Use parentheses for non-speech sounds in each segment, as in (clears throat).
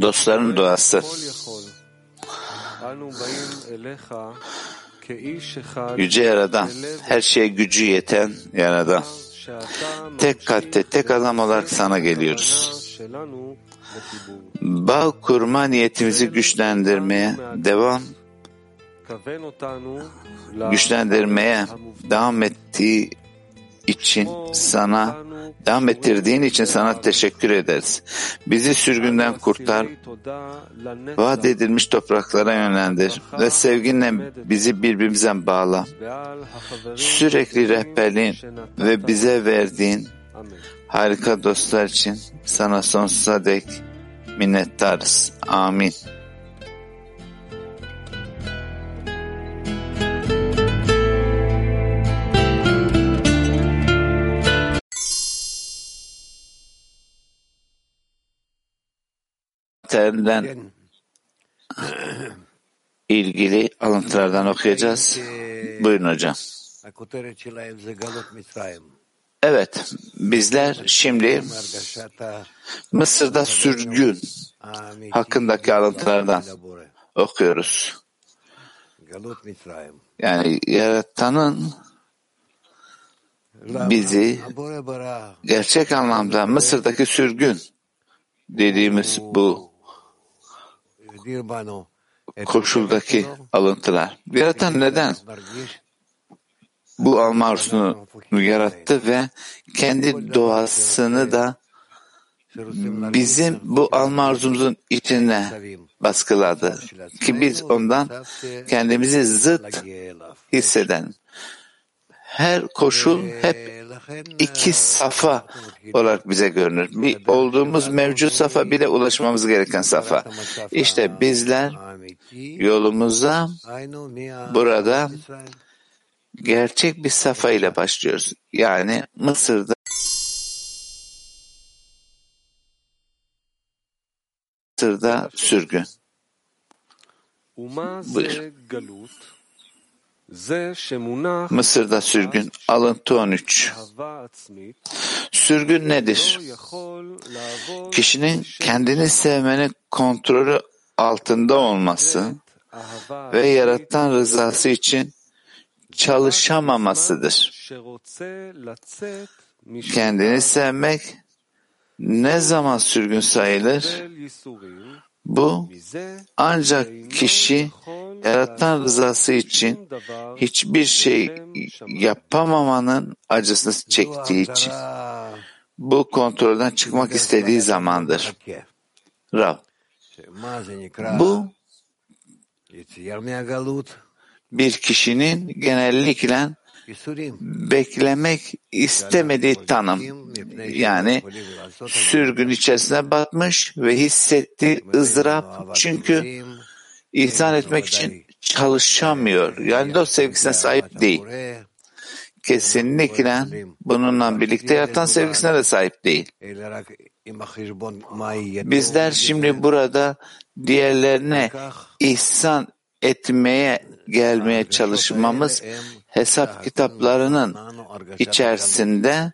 Dostların duası. Yüce Yaradan, her şeye gücü yeten Yaradan. Tek kalpte, tek adam olarak sana geliyoruz. Bağ kurma niyetimizi güçlendirmeye devam güçlendirmeye devam ettiği için sana devam ettirdiğin için sana teşekkür ederiz. Bizi sürgünden kurtar, vaat edilmiş topraklara yönlendir ve sevginle bizi birbirimizden bağla. Sürekli rehberliğin ve bize verdiğin harika dostlar için sana sonsuza dek minnettarız. Amin. Terden ilgili alıntılardan okuyacağız. Buyurun hocam. Evet, bizler şimdi Mısır'da sürgün hakkındaki alıntılardan okuyoruz. Yani yaratanın bizi gerçek anlamda Mısır'daki sürgün dediğimiz bu koşuldaki alıntılar. Yaratan neden bu alma arzusunu yarattı ve kendi doğasını da bizim bu alma arzumuzun içine baskıladı. Ki biz ondan kendimizi zıt hisseden. Her koşul hep iki safa olarak bize görünür. Bir olduğumuz mevcut safa bir de ulaşmamız gereken safa. İşte bizler yolumuza burada gerçek bir safa ile başlıyoruz. Yani Mısır'da Mısır'da sürgün. Buyur. Mısır'da sürgün. Alıntı 13. Sürgün nedir? Kişinin kendini sevmenin kontrolü altında olması ve yaratan rızası için çalışamamasıdır. Kendini sevmek ne zaman sürgün sayılır? Bu ancak kişi yaratan rızası için hiçbir şey yapamamanın acısını çektiği için bu kontrolden çıkmak istediği zamandır. Rav. Bu bir kişinin genellikle beklemek istemediği tanım. Yani sürgün içerisine batmış ve hissettiği ızdırap çünkü ihsan etmek için çalışamıyor. Yani dost sevgisine sahip değil. Kesinlikle bununla birlikte yaratan sevgisine de sahip değil. Bizler şimdi burada diğerlerine ihsan etmeye gelmeye çalışmamız hesap kitaplarının içerisinde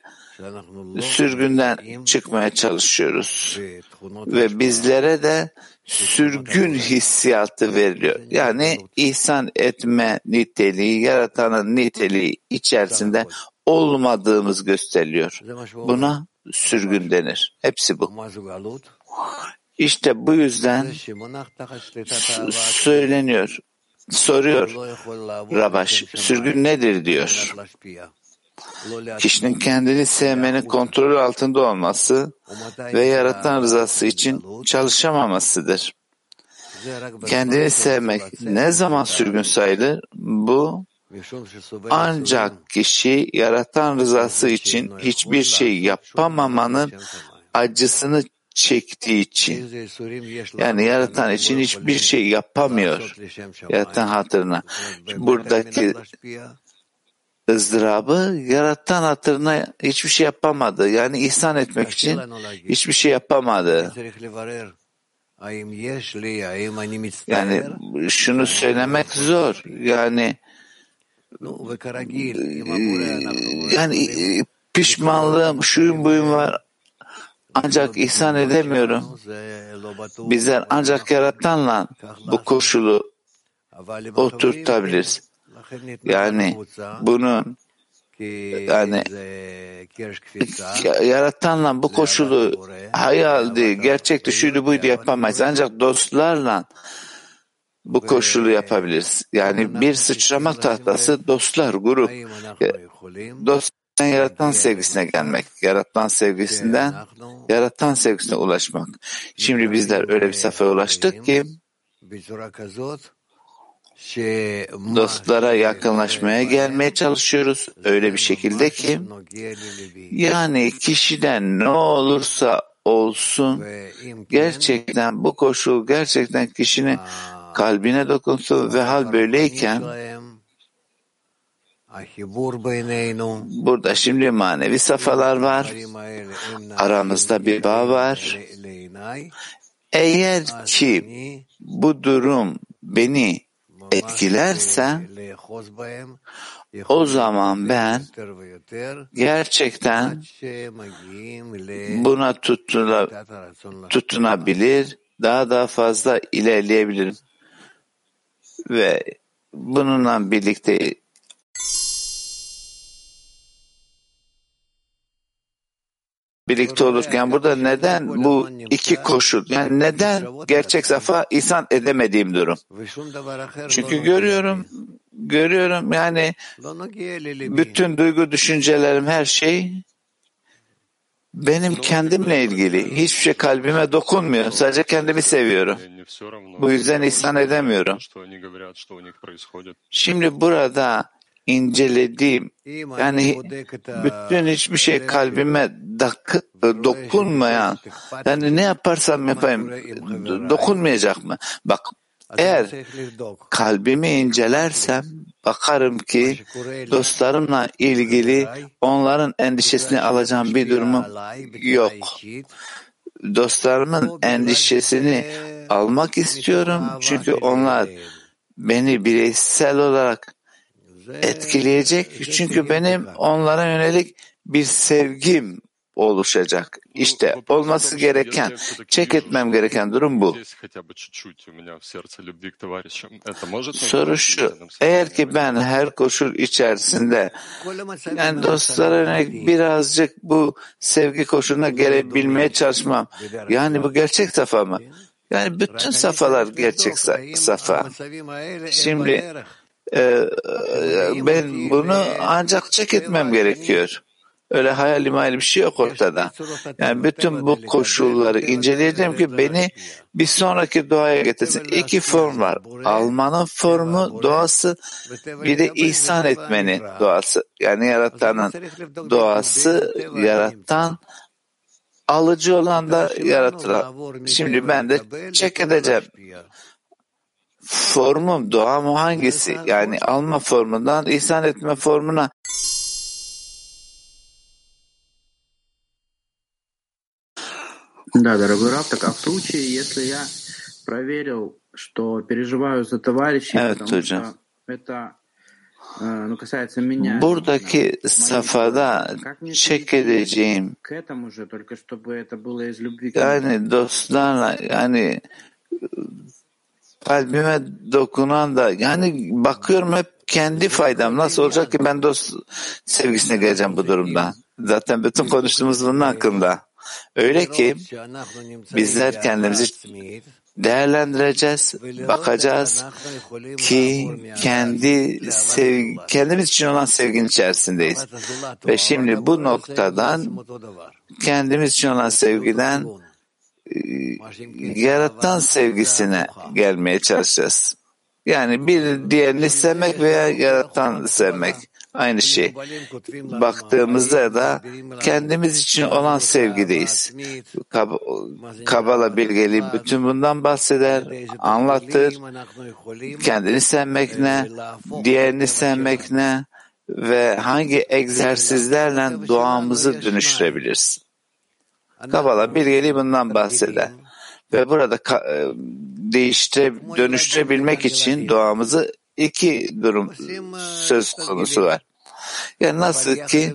sürgünden çıkmaya çalışıyoruz. Ve bizlere de sürgün hissiyatı veriliyor. Yani ihsan etme niteliği, yaratanın niteliği içerisinde olmadığımız gösteriliyor. Buna sürgün denir. Hepsi bu. İşte bu yüzden söyleniyor, soruyor Rabaş, sürgün nedir diyor. Kişinin kendini sevmenin kontrolü altında olması ve yaratan rızası için çalışamamasıdır. Kendini sevmek ne zaman sürgün sayılır? Bu ancak kişi yaratan rızası için hiçbir şey yapamamanın acısını çektiği için. Yani yaratan için hiçbir şey yapamıyor. Yaratan hatırına. Buradaki ızdırabı yaratan hatırına hiçbir şey yapamadı. Yani ihsan etmek için hiçbir şey yapamadı. Yani şunu söylemek zor. Yani yani pişmanlığım, şuyum buyum var. ancak ihsan edemiyorum. Bizler ancak yaratanla bu koşulu oturtabiliriz. Yani bunun yani yaratanla bu koşulu hayaldi, gerçekti, şuydu buydu yapamayız. Ancak dostlarla bu koşulu yapabiliriz. Yani bir sıçrama tahtası dostlar, grup. Dosttan yaratan sevgisine gelmek, yaratan sevgisinden yaratan sevgisine ulaşmak. Şimdi bizler öyle bir safhaya ulaştık ki dostlara yakınlaşmaya gelmeye çalışıyoruz. Öyle bir şekilde ki yani kişiden ne olursa olsun gerçekten bu koşul gerçekten kişinin kalbine dokunsun ve hal böyleyken burada şimdi manevi safhalar var. Aramızda bir bağ var. Eğer ki bu durum beni etkilerse o zaman ben gerçekten buna tutuna, tutunabilir, daha daha fazla ilerleyebilirim. Ve bununla birlikte birlikte olurken burada neden bu iki koşul yani neden gerçek safa insan edemediğim durum? Çünkü görüyorum görüyorum yani bütün duygu düşüncelerim her şey benim kendimle ilgili. Hiçbir şey kalbime dokunmuyor. Sadece kendimi seviyorum. Bu yüzden ihsan edemiyorum. Şimdi burada incelediğim yani bütün hiçbir şey kalbime dokunmayan yani ne yaparsam yapayım dokunmayacak mı? Bak eğer kalbimi incelersem bakarım ki dostlarımla ilgili onların endişesini alacağım bir durumum yok. Dostlarımın endişesini almak istiyorum çünkü onlar beni bireysel olarak etkileyecek. Çünkü benim onlara yönelik bir sevgim oluşacak. İşte olması gereken, çek etmem gereken durum bu. Soru şu, eğer ki ben her koşul içerisinde yani dostlara yönelik birazcık bu sevgi koşuluna gelebilmeye çalışmam. Yani bu gerçek safa mı? Yani bütün safhalar gerçek safa. Şimdi e, ben bunu ancak çek etmem gerekiyor. Öyle hayal hayal bir şey yok ortada. Yani bütün bu koşulları inceleyeceğim ki beni bir sonraki doğaya getirsin. İki form var. Almanın formu doğası bir de ihsan etmenin doğası. Yani yaratanın doğası yaratan alıcı olan da yaratılan. Şimdi ben de çek edeceğim Formum, doğam hangisi? Yani alma formundan ihsan etme formuna Да, дорогой Раф, так а в случае, если я проверил, что переживаю за товарищей, evet, потому hocam. что это ну, касается меня. Buradaki safhada çek edeceğim к этому же, только чтобы это было из любви к yani dostlarla yani kalbime dokunan da yani bakıyorum hep kendi faydam nasıl olacak ki ben dost sevgisine geleceğim bu durumda. Zaten bütün konuştuğumuz bunun hakkında. Öyle ki bizler kendimizi değerlendireceğiz, bakacağız ki kendi sevgi, kendimiz için olan sevginin içerisindeyiz. Ve şimdi bu noktadan kendimiz için olan sevgiden yaratan sevgisine gelmeye çalışacağız. Yani bir diğerini sevmek veya yaratan sevmek aynı şey. Baktığımızda da kendimiz için olan sevgideyiz. Kab Kabala bilgeliği bütün bundan bahseder, anlatır. Kendini sevmek ne, diğerini sevmek ne ve hangi egzersizlerle duamızı dönüştürebiliriz. Kabala bilgeliği bundan bahseder. Ve burada değiştire, dönüştürebilmek için duamızı iki durum söz konusu var. Yani nasıl ki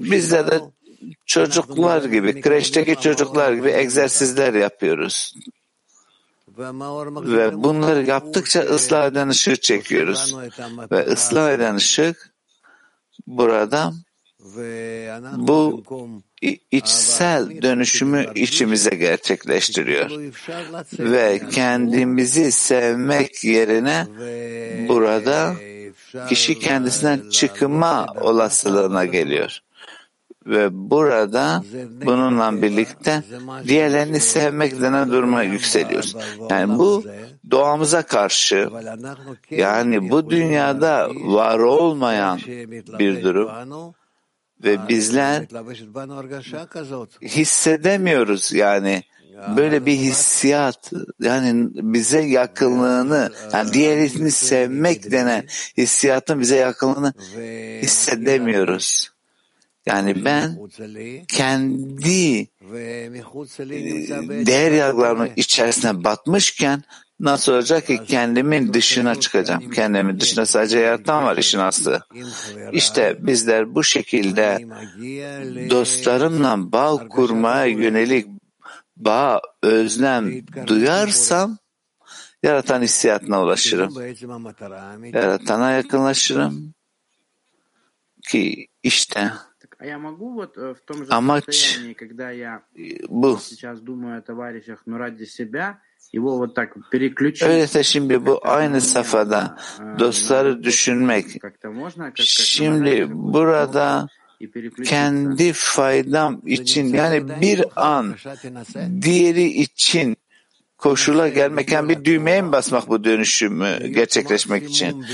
bizde de çocuklar gibi, kreşteki çocuklar gibi egzersizler yapıyoruz. Ve bunları yaptıkça ıslah eden ışığı çekiyoruz. Ve ıslah eden ışık burada bu içsel dönüşümü içimize gerçekleştiriyor. Ve kendimizi sevmek yerine burada kişi kendisinden çıkma olasılığına geliyor. Ve burada bununla birlikte diğerlerini sevmek denen duruma yükseliyoruz. Yani bu doğamıza karşı yani bu dünyada var olmayan bir durum ve bizler hissedemiyoruz yani. Böyle bir hissiyat yani bize yakınlığını yani diğerini sevmek denen hissiyatın bize yakınlığını hissedemiyoruz. Yani ben kendi değer yargılarımın içerisine batmışken nasıl olacak ki kendimin dışına çıkacağım. Kendimin dışına sadece yaratan var işin aslı. İşte bizler bu şekilde dostlarımla bağ kurmaya yönelik bağ, özlem duyarsam yaratan hissiyatına ulaşırım. Yaratana yakınlaşırım ki işte amaç bu. Öyleyse şimdi bu aynı safhada dostları düşünmek. Şimdi burada kendi faydam için yani bir an diğeri için koşula gelmek yani bir düğmeye mi basmak bu dönüşümü gerçekleşmek için?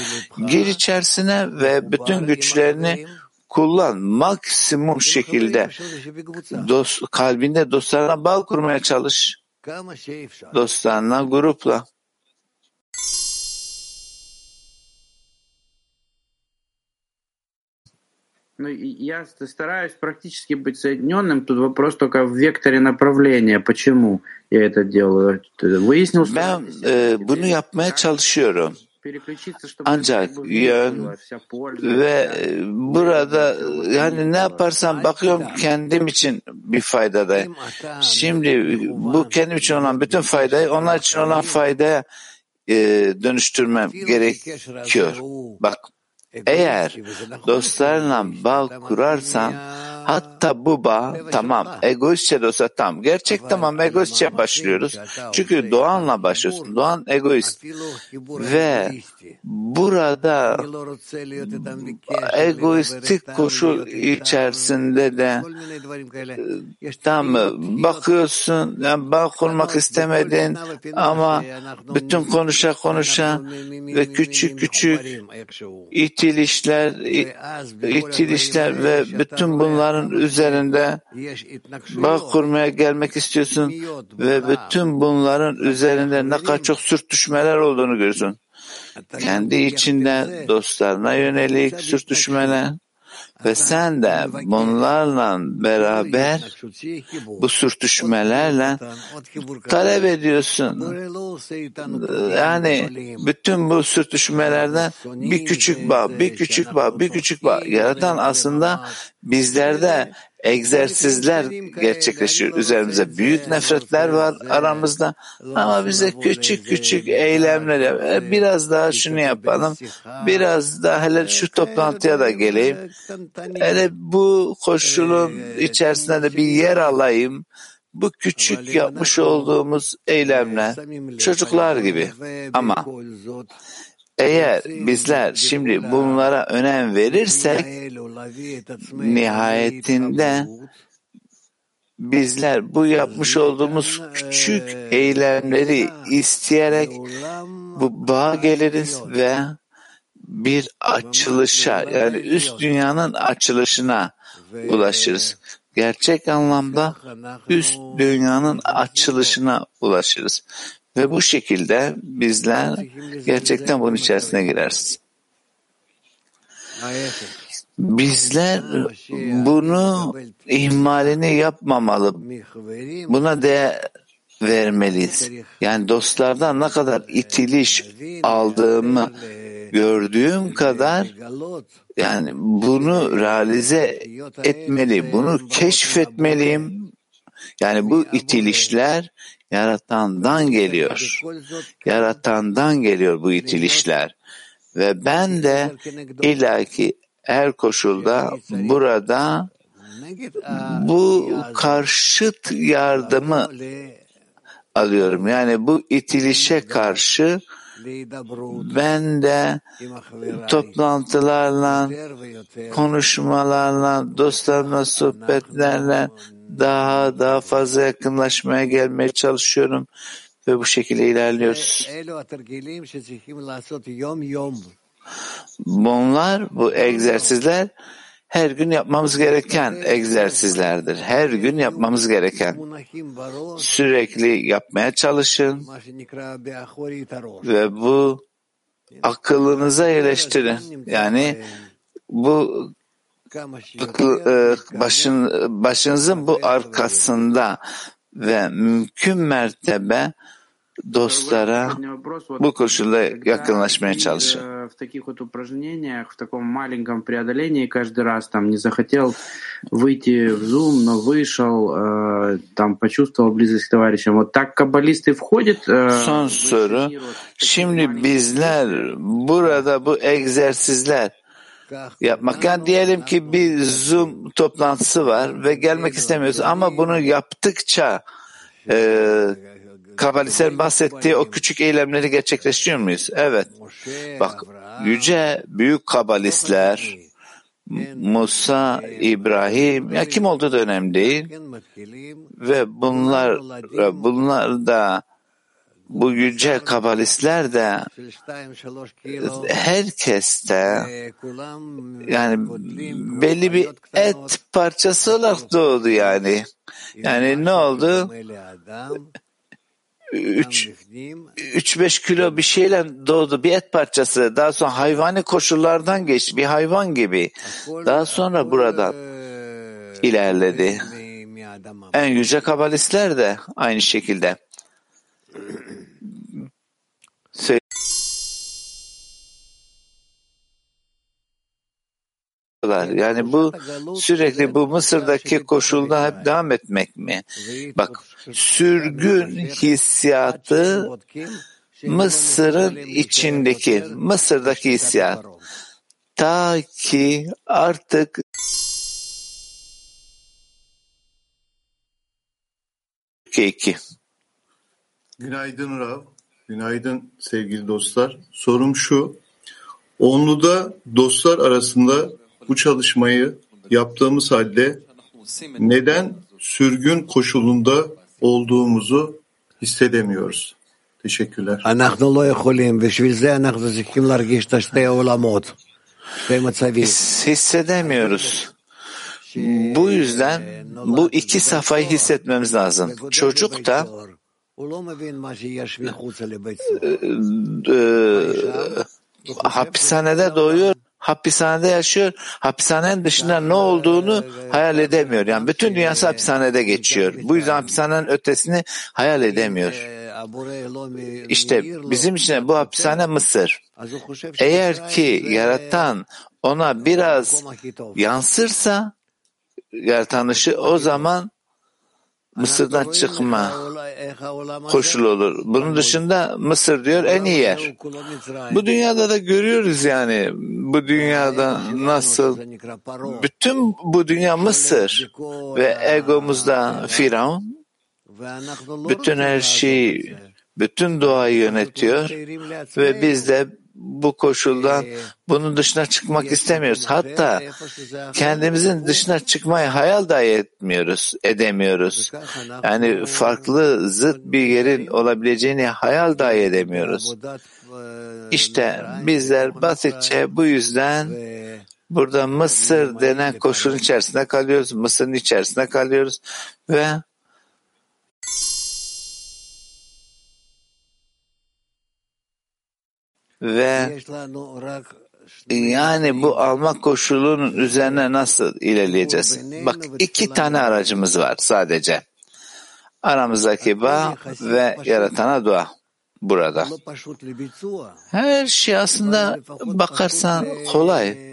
Gir içerisine ve bütün güçlerini kullan maksimum şekilde dost, kalbinde dostlarına bağ kurmaya çalış. Dostlarına grupla. Ну, я стараюсь практически быть соединенным. Тут вопрос только в векторе направления. Почему я это делаю? Выяснил, что... Ben e, bunu yapmaya çalışıyorum. Ancak yön ve burada yani ne yaparsam bakıyorum kendim için bir faydadayım. Şimdi bu kendim için olan bütün faydayı onlar için olan faydaya e, dönüştürmem gerekiyor. Bak eğer dostlarla (laughs) bağ kurarsan hatta bu bağ tamam egoistçe de olsa tam. Gerçek tamam egoistçe başlıyoruz. Çünkü Doğan'la başlıyorsun. Doğan egoist. Ve burada egoistik koşul içerisinde de tam bakıyorsun yani bağ kurmak istemedin ama bütün konuşa konuşa ve küçük küçük itilişler itilişler ve bütün bunların üzerinde bağ kurmaya gelmek istiyorsun ve bütün bunların üzerinde ne kadar çok sürtüşmeler olduğunu görüyorsun. Kendi içinde dostlarına yönelik sürtüşmeler ve sen de bunlarla beraber bu sürtüşmelerle talep ediyorsun. Yani bütün bu sürtüşmelerden bir küçük bağ, bir küçük bağ, bir küçük bağ yaratan aslında bizlerde egzersizler gerçekleşiyor. üzerimize. Büyük nefretler var aramızda. ama bize küçük küçük eylemler biraz daha şunu yapalım, biraz daha hele şu toplantıya da geleyim, hele bu koşulun içerisinde de bir yer alayım, bu küçük yapmış olduğumuz eylemler çocuklar gibi. ama eğer bizler şimdi bunlara önem verirsek nihayetinde bizler bu yapmış olduğumuz küçük eylemleri isteyerek bu bağa geliriz ve bir açılışa yani üst dünyanın açılışına ulaşırız. Gerçek anlamda üst dünyanın açılışına ulaşırız. Ve bu şekilde bizler gerçekten bunun içerisine gireriz. Bizler bunu ihmalini yapmamalı. Buna değer vermeliyiz. Yani dostlardan ne kadar itiliş aldığımı gördüğüm kadar yani bunu realize etmeli, bunu keşfetmeliyim. Yani bu itilişler yaratandan geliyor. Yaratandan geliyor bu itilişler. Ve ben de ilaki her koşulda burada bu karşıt yardımı alıyorum. Yani bu itilişe karşı ben de toplantılarla, konuşmalarla, dostlarımla sohbetlerle daha daha fazla yakınlaşmaya gelmeye çalışıyorum ve bu şekilde ilerliyoruz. Bunlar, bu egzersizler her gün yapmamız gereken egzersizlerdir. Her gün yapmamız gereken. Sürekli yapmaya çalışın ve bu akılınıza yerleştirin. Yani bu başın, başınızın bu arkasında ve mümkün mertebe dostlara bu koşulda yakınlaşmaya çalışın. В таких вот упражнениях, в таком маленьком преодолении каждый раз там не захотел выйти в Zoom, но вышел, там почувствовал близость к товарищам. Вот так каббалисты входят. Son soru. Şimdi bizler burada bu egzersizler yapmak. Diyelim ki bir Zoom toplantısı var ve gelmek istemiyoruz ama bunu yaptıkça e, Kabalistlerin bahsettiği o küçük eylemleri gerçekleştiriyor muyuz? Evet. Bak yüce büyük kabalistler Musa, İbrahim ya kim olduğu da önemli değil ve bunlar bunlar da bu yüce kabalistler de herkes yani belli bir et parçası olarak doğdu yani. Yani ne oldu? 3-5 kilo bir şeyle doğdu bir et parçası. Daha sonra hayvani koşullardan geçti. Bir hayvan gibi. Daha sonra buradan ilerledi. En yüce kabalistler de aynı şekilde. Yani bu sürekli bu Mısır'daki koşulda hep devam etmek mi? Bak sürgün hissiyatı Mısır'ın içindeki, Mısır'daki hissiyat. Ta ki artık iki. Günaydın Rav. Günaydın sevgili dostlar. Sorum şu. Onlu'da dostlar arasında bu çalışmayı yaptığımız halde neden sürgün koşulunda olduğumuzu hissedemiyoruz? Teşekkürler. Hissedemiyoruz. Bu yüzden bu iki safhayı hissetmemiz lazım. Çocuk da e, e, hapishanede doğuyor hapishanede yaşıyor. Hapishanenin dışında ne olduğunu hayal edemiyor. Yani bütün dünyası hapishanede geçiyor. Bu yüzden hapishanenin ötesini hayal edemiyor. İşte bizim için bu hapishane Mısır. Eğer ki yaratan ona biraz yansırsa yaratanışı o zaman Mısır'dan çıkma koşul olur. Bunun dışında Mısır diyor en iyi yer. Bu dünyada da görüyoruz yani bu dünyada nasıl bütün bu dünya Mısır ve egomuzda Firavun bütün her şeyi bütün doğayı yönetiyor ve biz de bu koşuldan bunun dışına çıkmak istemiyoruz. Hatta kendimizin dışına çıkmayı hayal dahi etmiyoruz, edemiyoruz. Yani farklı zıt bir yerin olabileceğini hayal dahi edemiyoruz. İşte bizler basitçe bu yüzden burada Mısır denen koşulun içerisinde kalıyoruz. Mısır'ın içerisinde kalıyoruz ve ve yani bu alma koşulunun üzerine nasıl ilerleyeceğiz? Bak iki tane aracımız var sadece. Aramızdaki bağ ve yaratana dua. burada. Her şey aslında bakarsan kolay.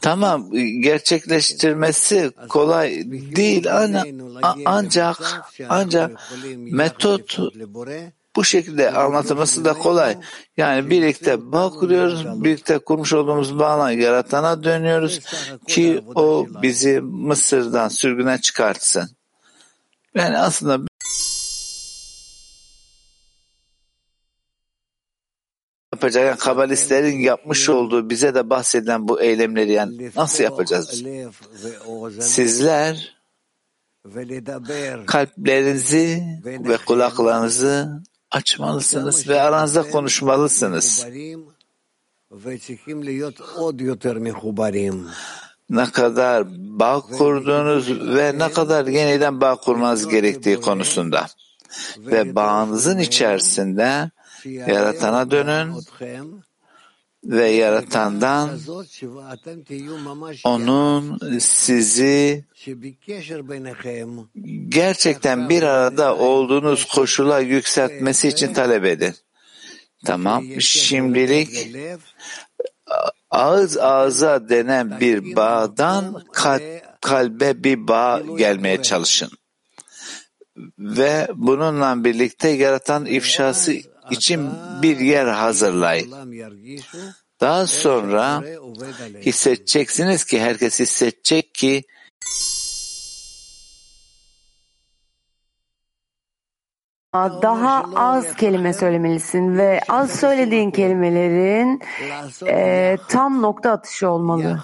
Tamam gerçekleştirmesi kolay değil ancak ancak metot bu şekilde anlatılması da kolay. Yani birlikte bağ kuruyoruz, birlikte kurmuş olduğumuz bağla yaratana dönüyoruz ki o bizi Mısır'dan sürgüne çıkartsın. Yani aslında yapacak yani kabalistlerin yapmış olduğu bize de bahsedilen bu eylemleri yani nasıl yapacağız? Sizler kalplerinizi ve kulaklarınızı açmalısınız ve aranızda konuşmalısınız. Ne kadar bağ kurduğunuz ve ne kadar yeniden bağ kurmanız gerektiği konusunda. Ve bağınızın içerisinde yaratana dönün ve yaratandan onun sizi gerçekten bir arada olduğunuz koşula yükseltmesi için talep edin. Tamam. Şimdilik ağız ağza denen bir bağdan kalbe bir bağ gelmeye çalışın. Ve bununla birlikte yaratan ifşası için bir yer hazırlayın. Daha sonra hissedeceksiniz ki herkes hissedecek ki daha az kelime söylemelisin ve az söylediğin kelimelerin e, tam nokta atışı olmalı.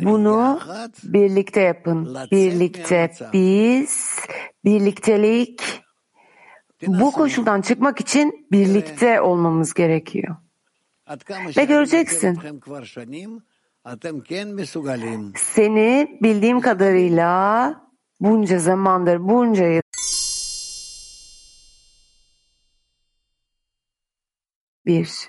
Bunu birlikte yapın. Birlikte biz, birliktelik bu koşuldan çıkmak için birlikte olmamız gerekiyor. Ve göreceksin. Seni bildiğim kadarıyla bunca zamandır, bunca yıl bir.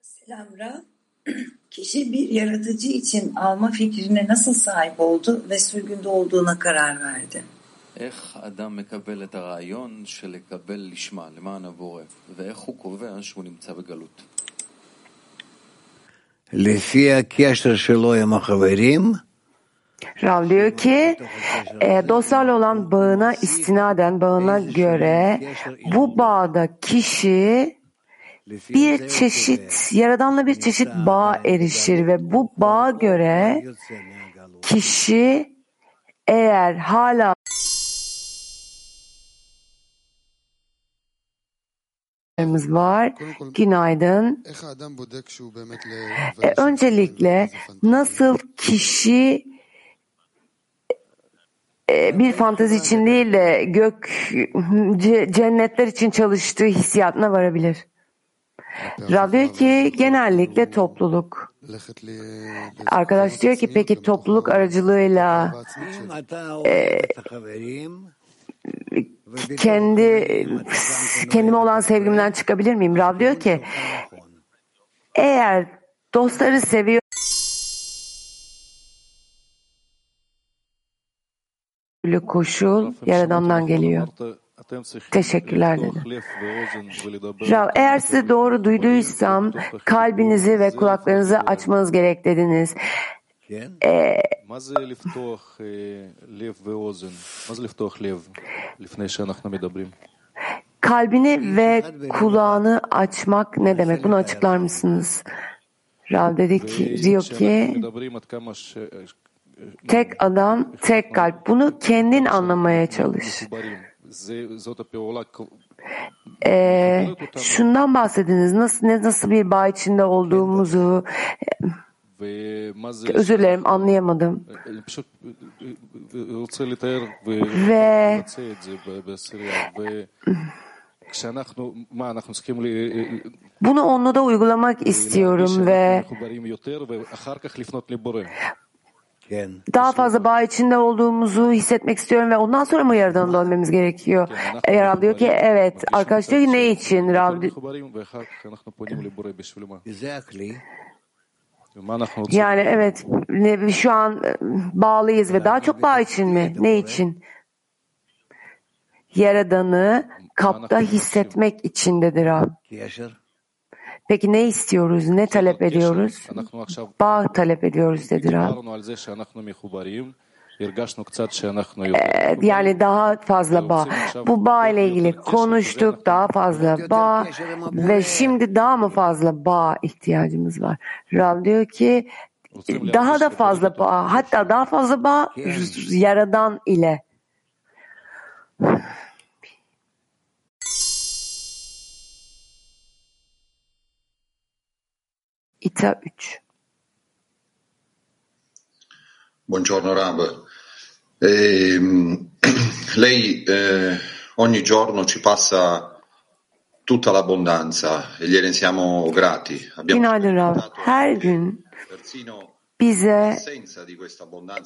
Selam Ra. (clears throat) Kişi bir yaratıcı için alma fikrine nasıl sahip oldu ve sürgünde olduğuna karar verdi? איך אדם מקבל את הרעיון של לקבל לשמה למען הבורא, ואיך הוא קובע שהוא נמצא בגלות. לפי הקשר שלו עם החברים, Rav diyor ki e, dostlarla olan bağına istinaden bağına göre bu bağda kişi bir çeşit yaradanla bir çeşit bağ erişir ve bu bağa göre kişi eğer hala var. Günaydın. E, öncelikle nasıl kişi e, bir fantazi için değil de gök cennetler için çalıştığı hissiyatına varabilir. Rab diyor ki genellikle topluluk. Arkadaş diyor ki peki topluluk aracılığıyla e, kendi kendime olan sevgimden çıkabilir miyim? Rab diyor ki eğer dostları seviyor koşul Yaradan'dan geliyor. Teşekkürler dedi. Rav, eğer sizi doğru duyduysam kalbinizi ve kulaklarınızı açmanız gerek dediniz. Ee, kalbini ve kulağını açmak ne demek? Bunu açıklar mısınız? Rav dedi ki, diyor ki tek adam, tek kalp. Bunu kendin anlamaya çalış. Ee, şundan bahsediniz. Nasıl ne nasıl bir bağ içinde olduğumuzu özür dilerim anlayamadım. Ve bunu onunla da uygulamak istiyorum ve daha fazla bağ içinde olduğumuzu hissetmek istiyorum ve ondan sonra mı Yaradan'a dönmemiz gerekiyor? Eğer Rab diyor ki evet. Arkadaş diyor ki ne için? Rab yani evet şu an bağlıyız ve daha çok bağ için mi? Ne için? Yaradan'ı kapta hissetmek içindedir Rab. Peki ne istiyoruz, ne talep ediyoruz? Bağ talep ediyoruz dedi Rab. Ee, yani daha fazla bağ. Bu bağ ile ilgili konuştuk, daha fazla bağ ve şimdi daha mı fazla bağ ihtiyacımız var? Rab diyor ki daha da fazla bağ, hatta daha fazla bağ yaradan ile. İta 3 Buongiorno Rab. Eh, (clears throat) lei eh, ogni giorno ci passa tutta l'abbondanza e gliene siamo grati. Abbiamo Günaydın Rab. Her gün bize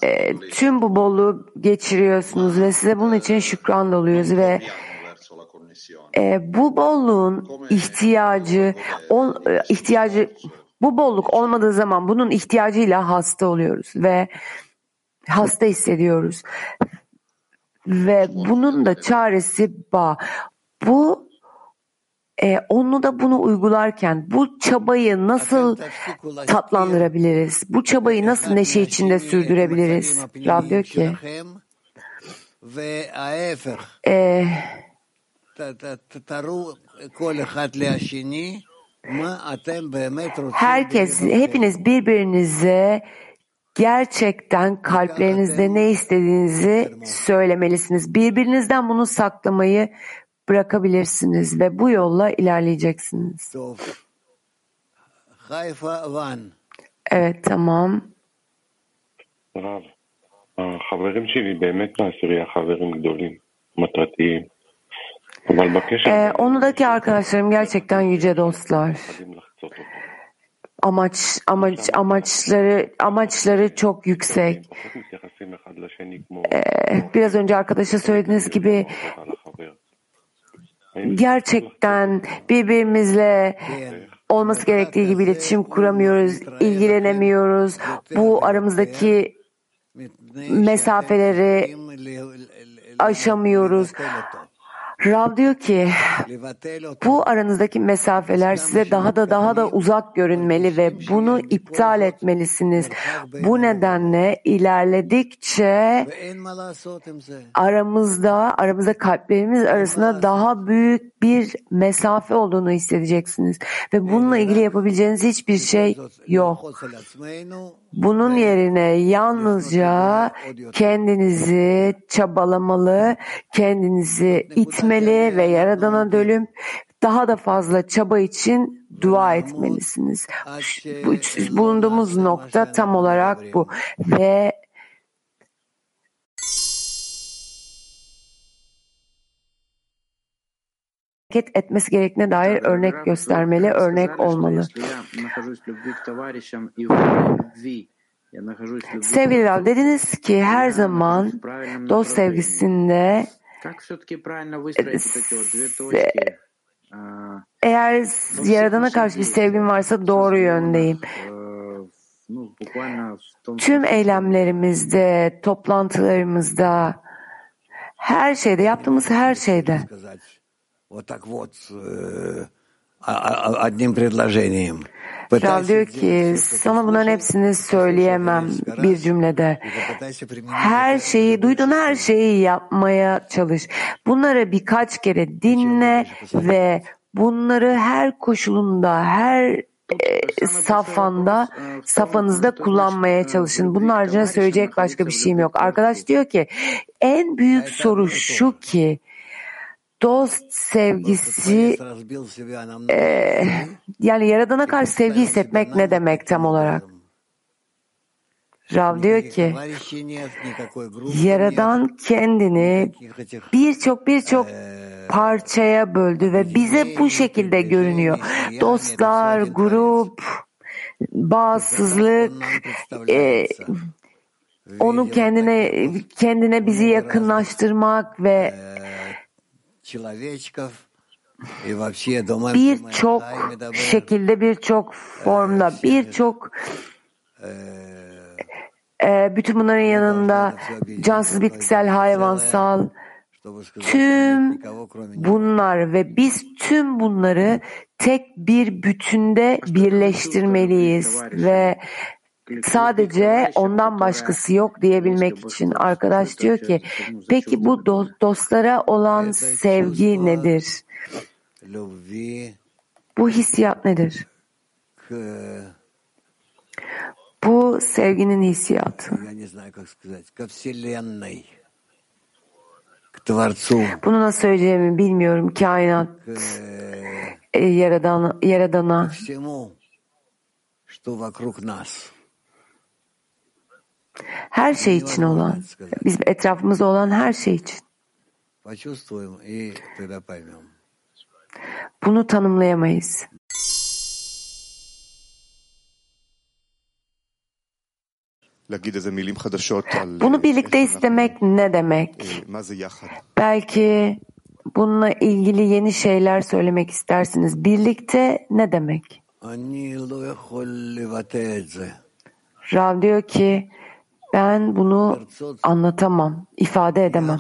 e, tüm bu bolluğu geçiriyorsunuz ve size bunun için şükran doluyoruz ve e, bu bolluğun ihtiyacı on, e, ihtiyacı bu bolluk olmadığı zaman bunun ihtiyacıyla hasta oluyoruz ve hasta hissediyoruz. Ve bunun da çaresi bağ. Bu e, onu da bunu uygularken bu çabayı nasıl tatlandırabiliriz? Bu çabayı nasıl neşe içinde sürdürebiliriz? Rab diyor ki e, herkes, hepiniz birbirinize gerçekten kalplerinizde ne istediğinizi söylemelisiniz. Birbirinizden bunu saklamayı bırakabilirsiniz ve bu yolla ilerleyeceksiniz. Evet tamam. רב, החברים שלי באמת מהעשירייה חברים גדולים, מטרתיים. אבל בקשר... Ee, onudaki arkadaşlarım gerçekten yüce dostlar. Amaç, amaç, amaçları, amaçları çok yüksek. Ee, biraz önce arkadaşa söylediğiniz gibi gerçekten birbirimizle olması gerektiği gibi iletişim kuramıyoruz, ilgilenemiyoruz. Bu aramızdaki mesafeleri aşamıyoruz. Rab diyor ki bu aranızdaki mesafeler size daha da daha da uzak görünmeli ve bunu iptal etmelisiniz. Bu nedenle ilerledikçe aramızda aramızda kalplerimiz arasında daha büyük bir mesafe olduğunu hissedeceksiniz ve bununla ilgili yapabileceğiniz hiçbir şey yok. Bunun yerine yalnızca kendinizi çabalamalı, kendinizi itmeli ve Yaradan'a dönüp daha da fazla çaba için dua etmelisiniz. Bu, bulunduğumuz nokta tam olarak bu. Ve hareket etmesi gerektiğine dair örnek göstermeli, örnek olmalı. Sevgili Rav, dediniz ki her zaman dost sevgisinde eğer Yaradan'a karşı bir sevgim varsa doğru yöndeyim. Tüm eylemlerimizde, toplantılarımızda, her şeyde, yaptığımız her şeyde. Kral diyor ki sana bunların hepsini söyleyemem bir cümlede. Her şeyi, duyduğun her şeyi yapmaya çalış. Bunları birkaç kere dinle ve bunları her koşulunda, her e, safanda, safanızda kullanmaya çalışın. Bunun haricinde söyleyecek başka bir şeyim yok. Arkadaş diyor ki en büyük soru şu ki dost sevgisi e, yani Yaradan'a karşı sevgi hissetmek ne demek tam olarak? Rav diyor ki Yaradan kendini birçok birçok parçaya böldü ve bize bu şekilde görünüyor. Dostlar, grup, bağımsızlık, e, onu kendine kendine bizi yakınlaştırmak ve birçok şekilde birçok formda birçok e, bütün bunların yanında cansız bitkisel hayvansal tüm bunlar ve biz tüm bunları tek bir bütünde birleştirmeliyiz ve sadece ondan başkası yok diyebilmek için arkadaş diyor ki peki bu dostlara olan sevgi nedir? Bu hissiyat nedir? Bu sevginin hissiyatı. Bunu nasıl söyleyeceğimi bilmiyorum. Kainat e, yaradan, yaradana her şey için olan, bizim etrafımızda olan her şey için. Bunu tanımlayamayız. Bunu birlikte istemek ne demek? Belki bununla ilgili yeni şeyler söylemek istersiniz. Birlikte ne demek? Rav diyor ki ben bunu anlatamam, ifade edemem.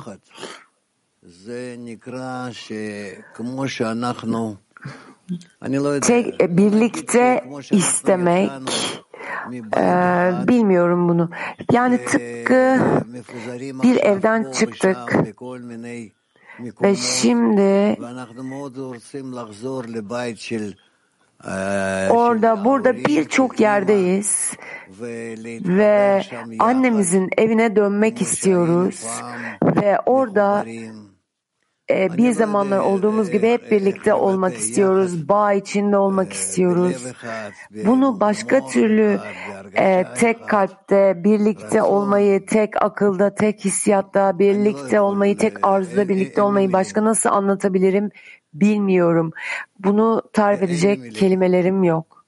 Tek birlikte istemek ee, bilmiyorum bunu. Yani tıpkı bir evden çıktık ve şimdi orada burada birçok yerdeyiz. ve annemizin evine dönmek istiyoruz. ve orada e, bir zamanlar olduğumuz gibi hep birlikte olmak istiyoruz, bağ içinde olmak istiyoruz. Bunu başka türlü e, tek kalpte birlikte olmayı, tek akılda, tek hissiyatta birlikte olmayı, tek arzuda birlikte olmayı başka nasıl anlatabilirim bilmiyorum. Bunu tarif edecek kelimelerim yok.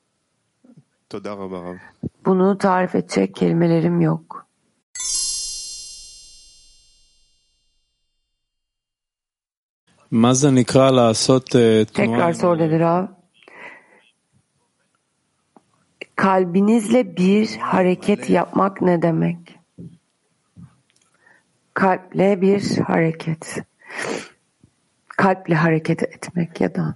Bunu tarif edecek kelimelerim yok. Tekrar sor dedi Rav. Kalbinizle bir hareket yapmak ne demek? Kalple bir hareket. Kalple hareket etmek ya da.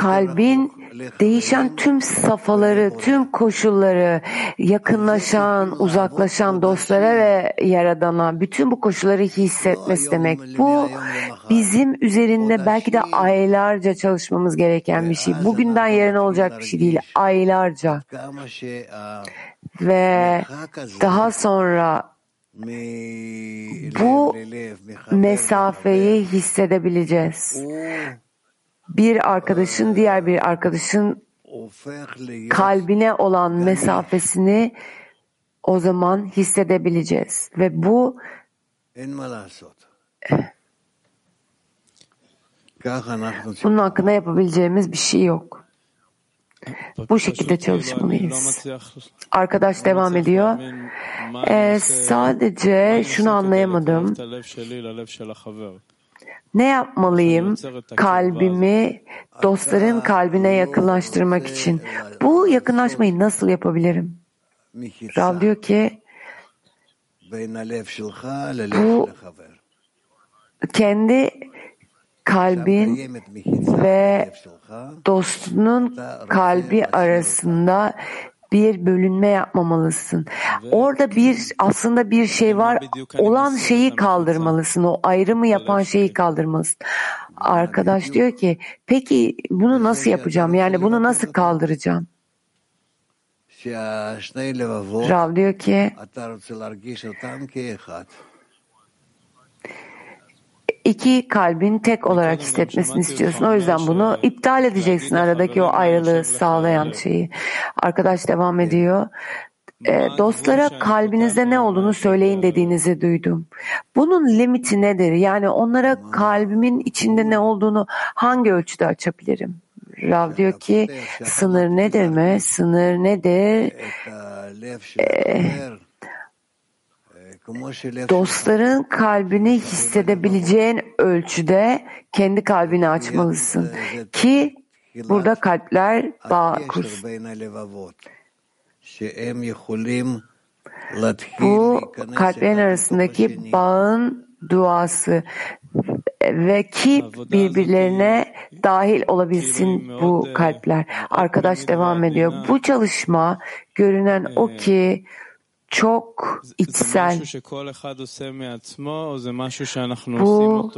Kalbin değişen tüm safhaları, tüm koşulları, yakınlaşan, uzaklaşan dostlara ve Yaradan'a bütün bu koşulları hissetmesi demek. Bu bizim üzerinde belki de aylarca çalışmamız gereken bir şey. Bugünden yarın olacak bir şey değil, aylarca. Ve daha sonra bu mesafeyi hissedebileceğiz bir arkadaşın diğer bir arkadaşın kalbine olan mesafesini o zaman hissedebileceğiz. Ve bu bunun hakkında yapabileceğimiz bir şey yok. Bu şekilde çalışmalıyız. Arkadaş devam ediyor. Ee, sadece şunu anlayamadım. Ne yapmalıyım kalbimi dostların kalbine yakınlaştırmak için? Bu yakınlaşmayı nasıl yapabilirim? Rav diyor ki bu kendi kalbin ve dostunun kalbi arasında bir bölünme yapmamalısın. Orada bir aslında bir şey var. Olan şeyi kaldırmalısın. O ayrımı yapan şeyi kaldırmalısın. Arkadaş diyor ki peki bunu nasıl yapacağım? Yani bunu nasıl kaldıracağım? Rav diyor ki iki kalbin tek olarak hissetmesini istiyorsun. O yüzden bunu iptal edeceksin aradaki o ayrılığı sağlayan şeyi. Arkadaş devam ediyor. E, dostlara kalbinizde ne olduğunu söyleyin dediğinizi duydum. Bunun limiti nedir? Yani onlara kalbimin içinde ne olduğunu hangi ölçüde açabilirim? Rav diyor ki sınır nedir mi? Sınır nedir? Ee, dostların kalbini hissedebileceğin ölçüde kendi kalbini açmalısın ki burada kalpler bağ kursun. Bu kalplerin arasındaki bağın duası ve ki birbirlerine dahil olabilsin bu kalpler. Arkadaş devam ediyor. Bu çalışma görünen o ki çok içsel. Bu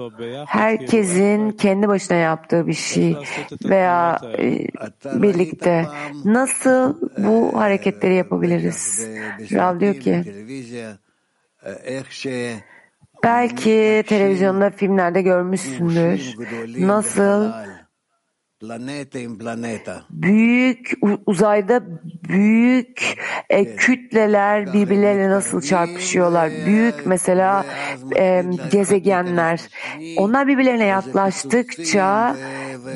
herkesin kendi başına yaptığı bir şey veya birlikte. Nasıl bu hareketleri yapabiliriz? Rav diyor ki belki televizyonda filmlerde görmüşsündür. Nasıl büyük uzayda büyük e, kütleler birbirleriyle nasıl çarpışıyorlar. Büyük mesela e, gezegenler. Onlar birbirlerine yaklaştıkça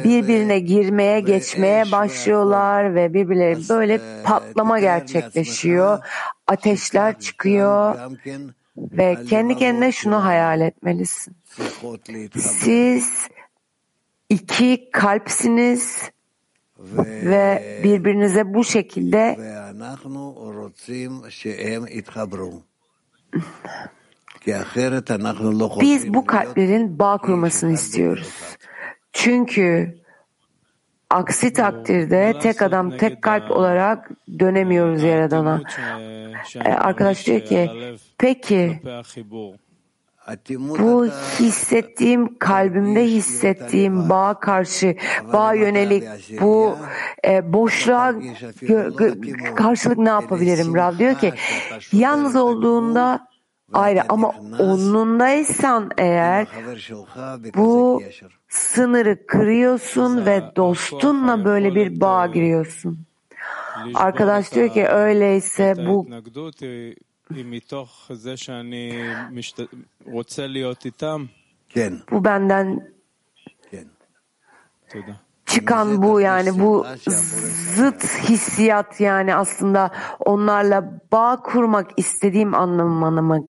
birbirine girmeye, geçmeye başlıyorlar ve birbirleri böyle patlama gerçekleşiyor. Ateşler çıkıyor ve kendi kendine şunu hayal etmelisin. Siz iki kalpsiniz ve birbirinize bu şekilde biz bu kalplerin bağ kurmasını istiyoruz. Çünkü aksi takdirde tek adam tek kalp olarak dönemiyoruz Yaradan'a. Arkadaş diyor ki peki bu hissettiğim, kalbimde hissettiğim bağ karşı, bağ yönelik bu e, boşluğa karşılık ne yapabilirim? Rav diyor ki, yalnız olduğunda ayrı ama onundaysan eğer bu sınırı kırıyorsun ve dostunla böyle bir bağ giriyorsun. Arkadaş diyor ki öyleyse bu bu benden çıkan bu yani bu zıt hissiyat yani aslında onlarla bağ kurmak istediğim anlamına mı?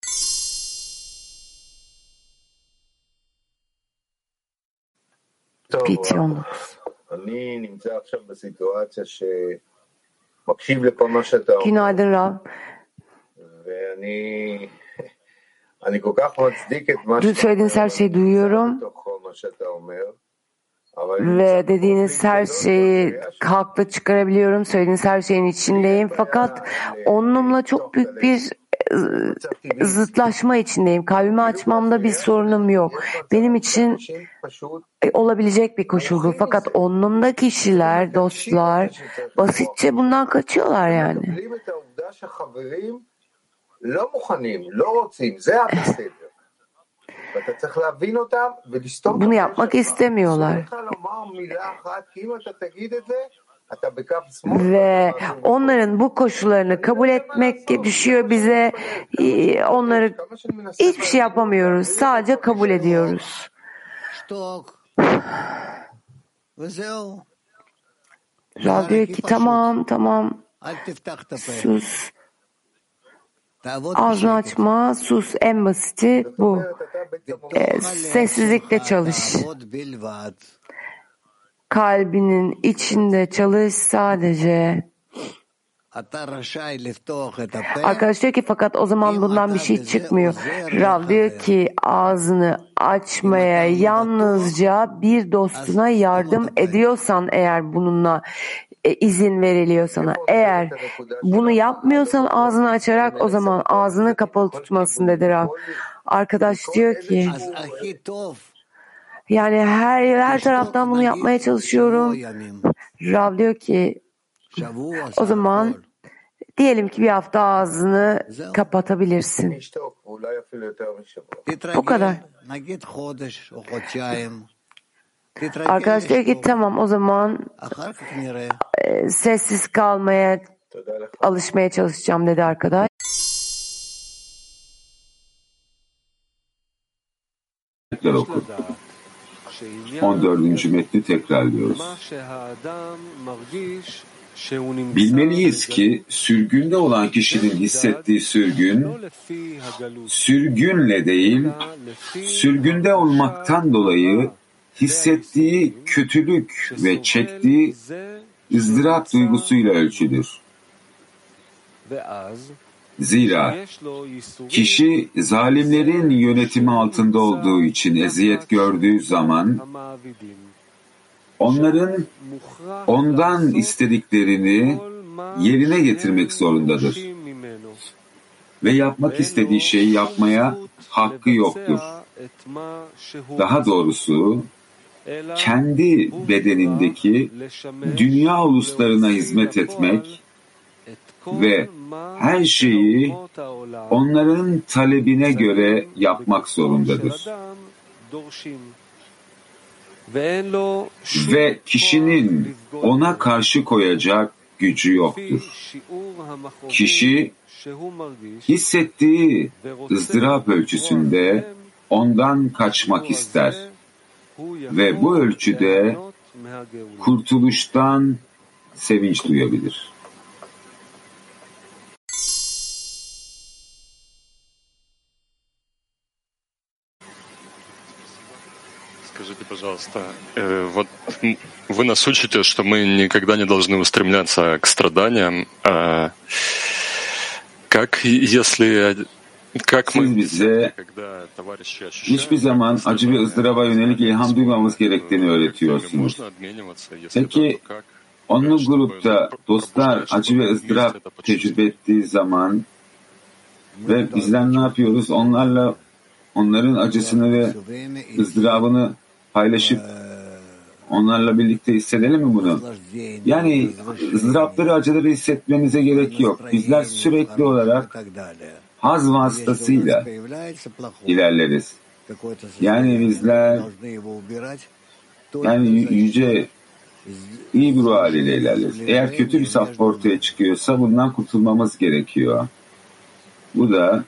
פיצי אונוקס. אני נמצא עכשיו בסיטואציה שמקשיב לכל מה שאתה אומר. Günaydın Rav. Dün söylediğiniz her şeyi duyuyorum ve dediğiniz her şeyi haklı çıkarabiliyorum. Söylediğiniz her şeyin içindeyim. Fakat onunla çok büyük bir zıtlaşma içindeyim. Kalbimi açmamda bir sorunum yok. Benim için e, olabilecek bir koşul bu. Fakat onlumda kişiler, dostlar basitçe bundan kaçıyorlar yani. Bunu yapmak istemiyorlar. Ve onların bu koşullarını kabul etmek düşüyor bize. Onları hiçbir şey yapamıyoruz. Sadece kabul ediyoruz. Rav diyor ki tamam tamam sus. Ağzını açma, sus. En basiti bu. E, sessizlikle çalış. Kalbinin içinde çalış sadece. Arkadaş diyor ki fakat o zaman bundan bir şey çıkmıyor. Rav diyor ki ağzını açmaya yalnızca bir dostuna yardım ediyorsan eğer bununla izin veriliyor sana. Eğer bunu yapmıyorsan ağzını açarak o zaman ağzını kapalı tutmasın dedi Rav. Arkadaş diyor ki yani her her taraftan bunu yapmaya çalışıyorum. Rav diyor ki o zaman diyelim ki bir hafta ağzını kapatabilirsin. Bu. Kadar. Arkadaş diyor ki tamam o zaman e, sessiz kalmaya alışmaya çalışacağım dedi arkadaş. Tekrar oku. 14. metni tekrarlıyoruz. Bilmeliyiz ki sürgünde olan kişinin hissettiği sürgün, sürgünle değil, sürgünde olmaktan dolayı hissettiği kötülük ve çektiği ızdırap duygusuyla ölçülür. Zira kişi zalimlerin yönetimi altında olduğu için eziyet gördüğü zaman onların ondan istediklerini yerine getirmek zorundadır. Ve yapmak istediği şeyi yapmaya hakkı yoktur. Daha doğrusu kendi bedenindeki dünya uluslarına hizmet etmek ve her şeyi onların talebine göre yapmak zorundadır. Ve kişinin ona karşı koyacak gücü yoktur. Kişi hissettiği ızdırap ölçüsünde ondan kaçmak ister ve bu ölçüde kurtuluştan sevinç duyabilir. Скажите, пожалуйста, э, вот вы нас учите, что мы никогда не должны устремляться к страданиям. А как если Siz bize hiçbir zaman acı ve ızdıraba yönelik ilham duymamız gerektiğini öğretiyorsunuz. Peki onlu grupta dostlar acı ve ızdırap tecrübe ettiği zaman ve bizden ne yapıyoruz? Onlarla onların acısını ve ızdırabını paylaşıp onlarla birlikte hissedelim mi bunu? Yani ızdırapları, acıları hissetmenize gerek yok. Bizler sürekli olarak haz vasıtasıyla ilerleriz. Yani bizler yani yü- yüce iyi bir ruh haliyle ilerleriz. Eğer kötü bir safha ortaya çıkıyorsa bundan kurtulmamız gerekiyor. Bu da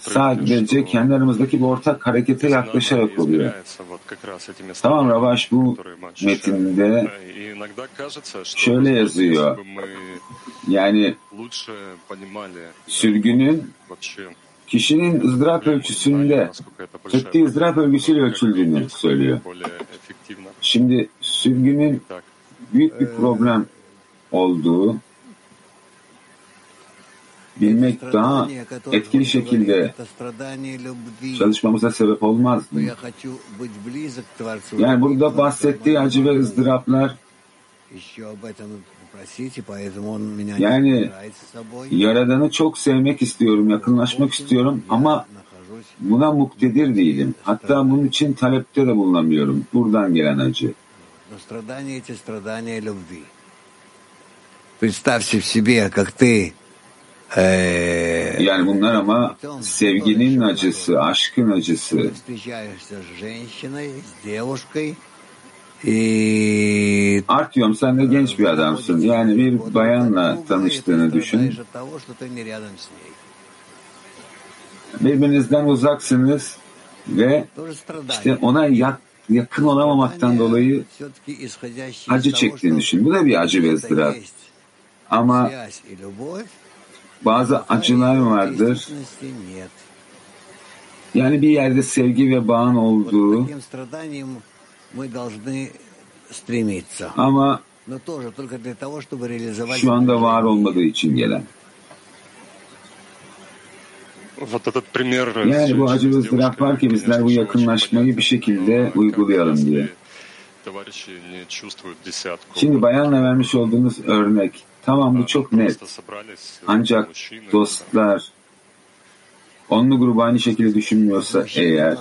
sadece kendi aramızdaki bir ortak harekete yaklaşarak oluyor. Tamam Rabaş bu metinde şöyle yazıyor. Yani sürgünün kişinin ızdırap ölçüsünde çektiği ızdırap ölçüsüyle ölçüldüğünü söylüyor. Şimdi sürgünün büyük bir problem olduğu bilmek daha etkili şekilde çalışmamıza sebep olmaz mı? Yani burada bahsettiği acı ve ızdıraplar yani Yaradan'ı çok sevmek istiyorum, yakınlaşmak istiyorum ama buna muktedir değilim. Hatta bunun için talepte de bulunamıyorum. Buradan gelen acı. Но страдания эти страдания любви. Представьте в себе, как ты э, ee, yani bunlar ama sevginin acısı, aşkın acısı. Ee, Artyom sen de genç bir adamsın. Yani bir bayanla tanıştığını düşün. Birbirinizden uzaksınız ve işte ona yak, yakın olamamaktan dolayı acı çektiğini düşün. Bu da bir acı ve ızdırap. Ama bazı acılar vardır. Yani bir yerde sevgi ve bağın olduğu ama şu anda var olmadığı için gelen. Yani bu acı ızdıraf var ki bizler bu yakınlaşmayı bir şekilde uygulayalım diye. Şimdi bayanla vermiş olduğunuz örnek, Tamam bu çok net. Ancak dostlar onlu grubu aynı şekilde düşünmüyorsa eğer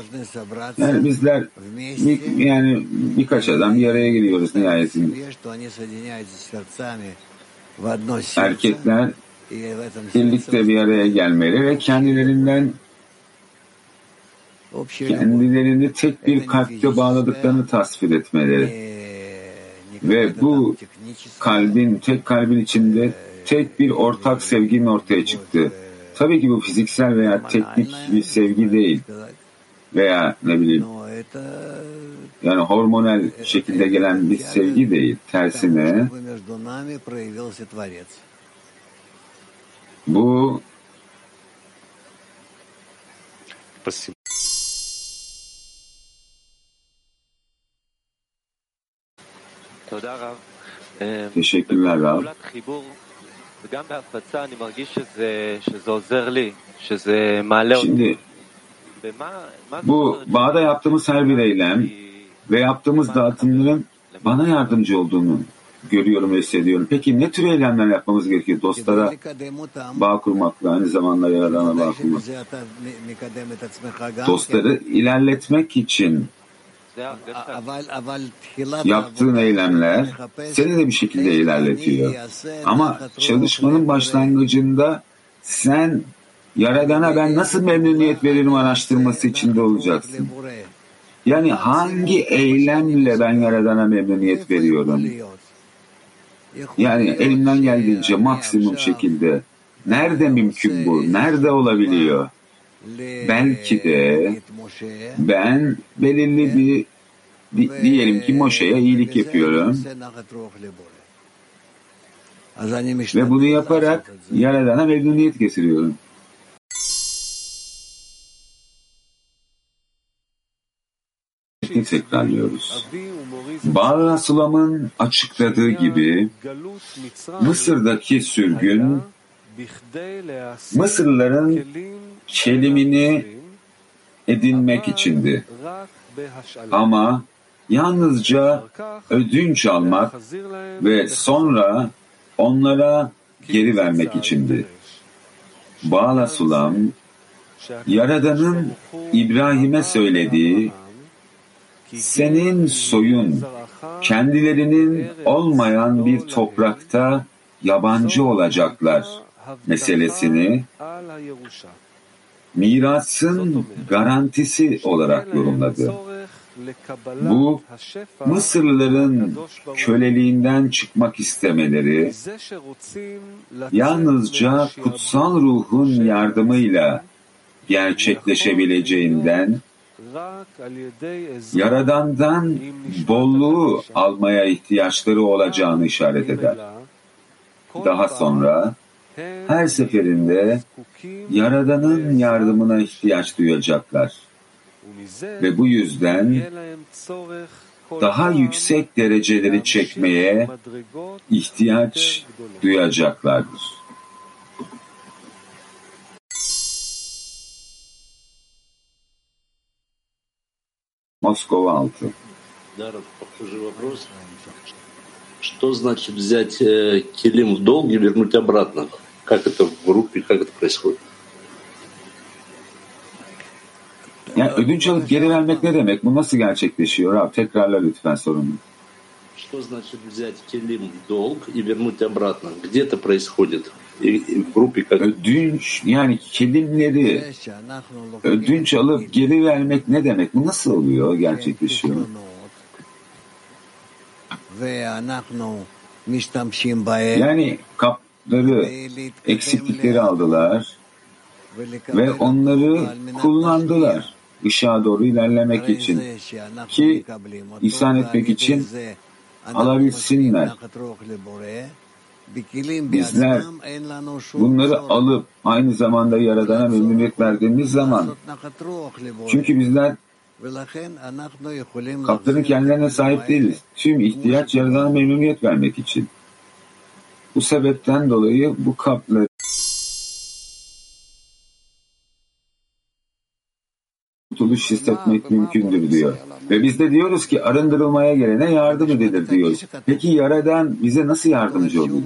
yani bizler bir, yani birkaç adam bir araya giriyoruz nihayetinde. Erkekler birlikte bir araya gelmeli ve kendilerinden kendilerini tek bir kalpte bağladıklarını tasvir etmeleri. Ve bu kalbin, tek kalbin içinde tek bir ortak sevginin ortaya çıktı. Tabii ki bu fiziksel veya teknik bir sevgi değil. Veya ne bileyim yani hormonal şekilde gelen bir sevgi değil. Tersine bu Teşekkürler Rab. Şimdi bu bağda yaptığımız her bir eylem ve yaptığımız dağıtımların bana yardımcı olduğunu görüyorum ve hissediyorum. Peki ne tür eylemler yapmamız gerekiyor? Dostlara bağ kurmakla, aynı zamanda yaradana bağ kurmak. Dostları ilerletmek için yaptığın eylemler seni de bir şekilde ilerletiyor. Ama çalışmanın başlangıcında sen Yaradan'a ben nasıl memnuniyet veririm araştırması içinde olacaksın. Yani hangi eylemle ben Yaradan'a memnuniyet veriyorum? Yani elimden geldiğince maksimum şekilde nerede mümkün bu? Nerede olabiliyor? Belki de ben belirli bir di, diyelim ki Moşe'ye iyilik yapıyorum ve bunu yaparak Yaradan'a memnuniyet getiriyorum. tekrarlıyoruz. Bağla Sulam'ın açıkladığı gibi Mısır'daki sürgün Mısırlıların kelimini edinmek içindi. Ama yalnızca ödünç almak ve sonra onlara geri vermek içindi. Bağla Sulam, Yaradan'ın İbrahim'e söylediği senin soyun kendilerinin olmayan bir toprakta yabancı olacaklar meselesini mirasın garantisi olarak yorumladı. Bu Mısırlıların köleliğinden çıkmak istemeleri yalnızca kutsal ruhun yardımıyla gerçekleşebileceğinden Yaradan'dan bolluğu almaya ihtiyaçları olacağını işaret eder. Daha sonra her seferinde Yaradan'ın yardımına ihtiyaç duyacaklar. Ve bu yüzden daha yüksek dereceleri çekmeye ihtiyaç duyacaklardır. Москва 6. Да, похожий вопрос. Что значит взять э, килим в долг и вернуть обратно? Как это в группе, как это происходит? Yani ödünç alıp geri vermek ne demek? Bu nasıl gerçekleşiyor abi? Tekrarla lütfen sorunu. Что значит взять килим в долг и вернуть обратно? Где это происходит? И, и в группе как... Ödünç yani kelimleri ödünç alıp geri vermek ne demek? Bu nasıl oluyor? Gerçekleşiyor. Yani kapları eksiklikleri aldılar ve onları kullandılar ışığa doğru ilerlemek için ki ihsan etmek için alabilsinler. Bizler bunları alıp aynı zamanda Yaradan'a memnuniyet verdiğimiz zaman çünkü bizler kapların kendilerine sahip değiliz. Tüm ihtiyaç Yaradan'a memnuniyet vermek için. Bu sebepten dolayı bu kapları kurtuluş hissetmek mümkündür diyor. Ve biz de diyoruz ki arındırılmaya gelene yardım edilir diyoruz. Peki Yaradan bize nasıl yardımcı oluyor?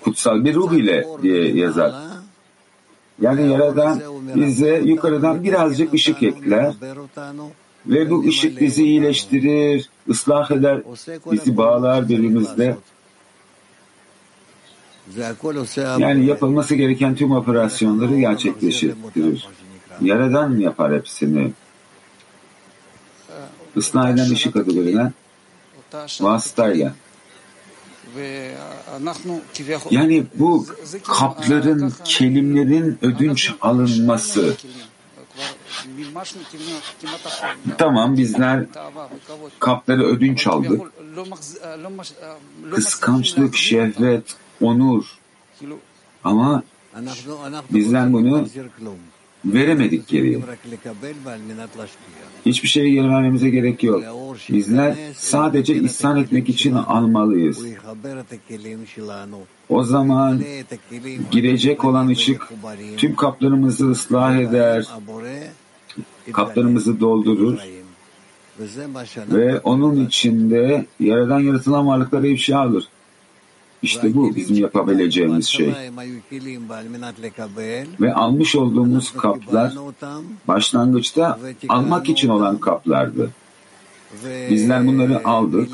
Kutsal bir ruh ile diye yazar. Yani Yaradan bize yukarıdan birazcık ışık ekler ve bu ışık bizi iyileştirir, ıslah eder, bizi bağlar birbirimizle. Yani yapılması gereken tüm operasyonları gerçekleştirir. Yaradan yapar hepsini. Islah eden ışık adı verilen vasıtayla. Yani bu kapların, kelimlerin ödünç alınması. Tamam bizler kapları ödünç aldık. Kıskançlık, şehvet, onur. Ama bizler bunu veremedik geriye. Hiçbir şeyi geri vermemize gerek yok. Bizler sadece ihsan etmek için almalıyız. O zaman girecek olan ışık tüm kaplarımızı ıslah eder, kaplarımızı doldurur ve onun içinde yaradan yaratılan varlıkları ifşa alır. İşte bu bizim yapabileceğimiz şey. Ve almış olduğumuz kaplar başlangıçta almak için olan kaplardı. Bizler bunları aldık,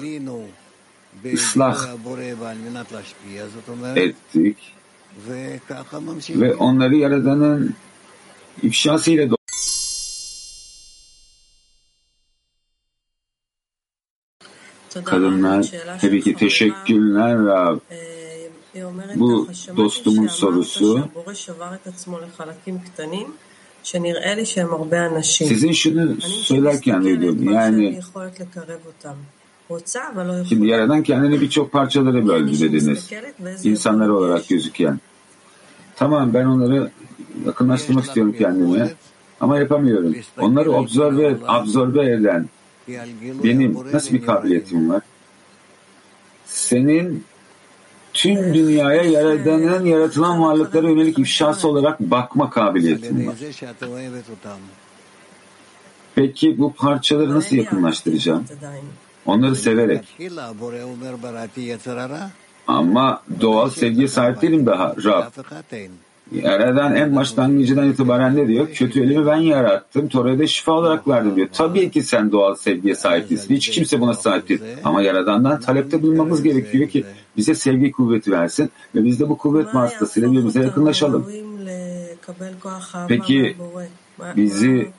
ıslah ettik ve onları Yaradan'ın ifşasıyla Kadınlar, tabii ki teşekkürler Rab. Bu dostumun sorusu. Sizin şunu söylerken duydum. Yani şimdi Yaradan kendini birçok parçalara böldü dediniz. İnsanlar olarak gözüken. Tamam ben onları yakınlaştırmak istiyorum kendime. Ama yapamıyorum. Onları absorbe, absorbe eden benim nasıl bir kabiliyetim var? Senin tüm dünyaya yaradanın yaratılan varlıklara yönelik ifşası olarak bakma kabiliyetin var. Peki bu parçaları nasıl yakınlaştıracağım? Onları severek. Ama doğal sevgiye sahip değilim daha Rab. Yaradan en başlangıcından itibaren ne diyor? Kötü elimi ben yarattım. Tora'da şifa olarak verdim diyor. Tabii ki sen doğal sevgiye sahip değilsin. Hiç kimse buna sahip değil. Ama Yaradan'dan talepte bulunmamız gerekiyor ki bize sevgi kuvveti versin ve biz de bu kuvvet vasıtasıyla birbirimize yakınlaşalım. Peki bizi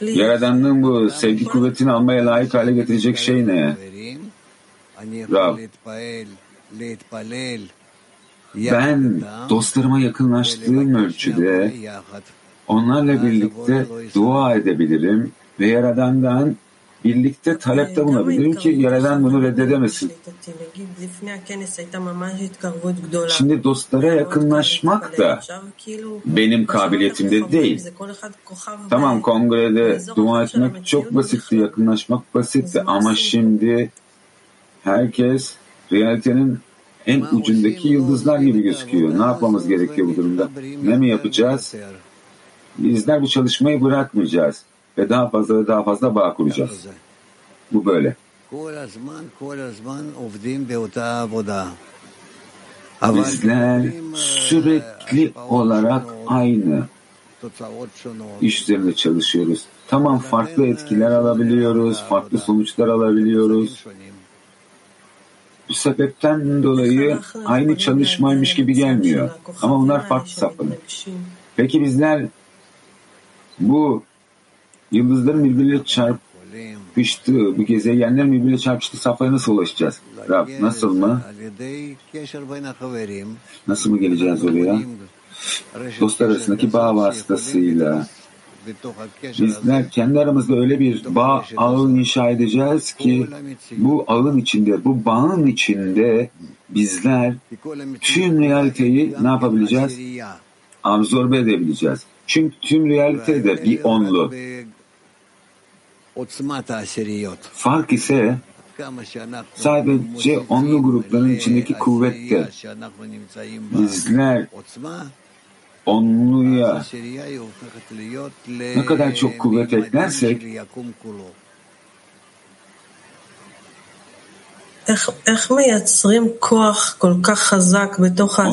Yaradan'ın bu sevgi kuvvetini almaya layık hale getirecek şey ne? Rab, ben dostlarıma yakınlaştığım ölçüde onlarla birlikte dua edebilirim ve Yaradan'dan birlikte talepte bulunabilirim ki Yaradan bunu reddedemesin. Şimdi dostlara yakınlaşmak da benim kabiliyetimde değil. Tamam kongrede dua etmek çok basitti, yakınlaşmak basitti ama şimdi herkes realitenin en ucundaki yıldızlar gibi gözüküyor. Ne yapmamız gerekiyor bu durumda? Ne mi yapacağız? Bizler bu çalışmayı bırakmayacağız ve daha fazla ve daha fazla bağ kuracağız. Bu böyle. Bizler sürekli olarak aynı iş üzerinde çalışıyoruz. Tamam farklı etkiler alabiliyoruz, farklı sonuçlar alabiliyoruz. Bu sebepten dolayı aynı çalışmaymış gibi gelmiyor. Ama bunlar farklı safhalar. Peki bizler bu yıldızların birbiriyle çarpıştığı, bu gezegenlerin birbiriyle çarpıştığı safhaya nasıl ulaşacağız? Rab nasıl mı? Nasıl mı geleceğiz oraya? Dostlar arasındaki bağ vasıtasıyla bizler kendi aramızda öyle bir bağ ağı inşa edeceğiz ki bu ağın içinde, bu bağın içinde bizler tüm realiteyi ne yapabileceğiz? Absorbe edebileceğiz. Çünkü tüm realite de bir onlu. Fark ise sadece onlu grupların içindeki kuvvette. Bizler onluya ne kadar çok kuvvet eklersek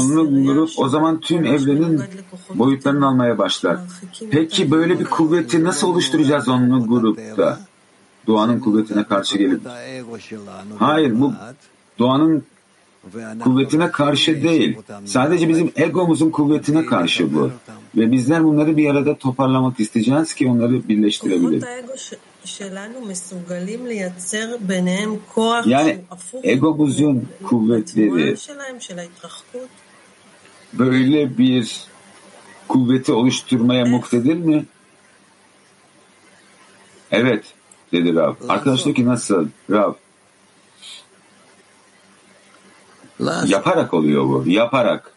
Onlu grup o zaman tüm evrenin boyutlarını almaya başlar. Peki böyle bir kuvveti nasıl oluşturacağız onlu grupta? Doğanın kuvvetine karşı gelip. Hayır bu doğanın kuvvetine karşı değil. Sadece bizim egomuzun kuvvetine karşı bu. Ve bizler bunları bir arada toparlamak isteyeceğiz ki onları birleştirebilelim. Yani egomuzun kuvvetleri böyle bir kuvveti oluşturmaya muktedir mi? Evet dedi Rav. Arkadaş diyor ki nasıl? Rav. Yaparak oluyor bu. Yaparak.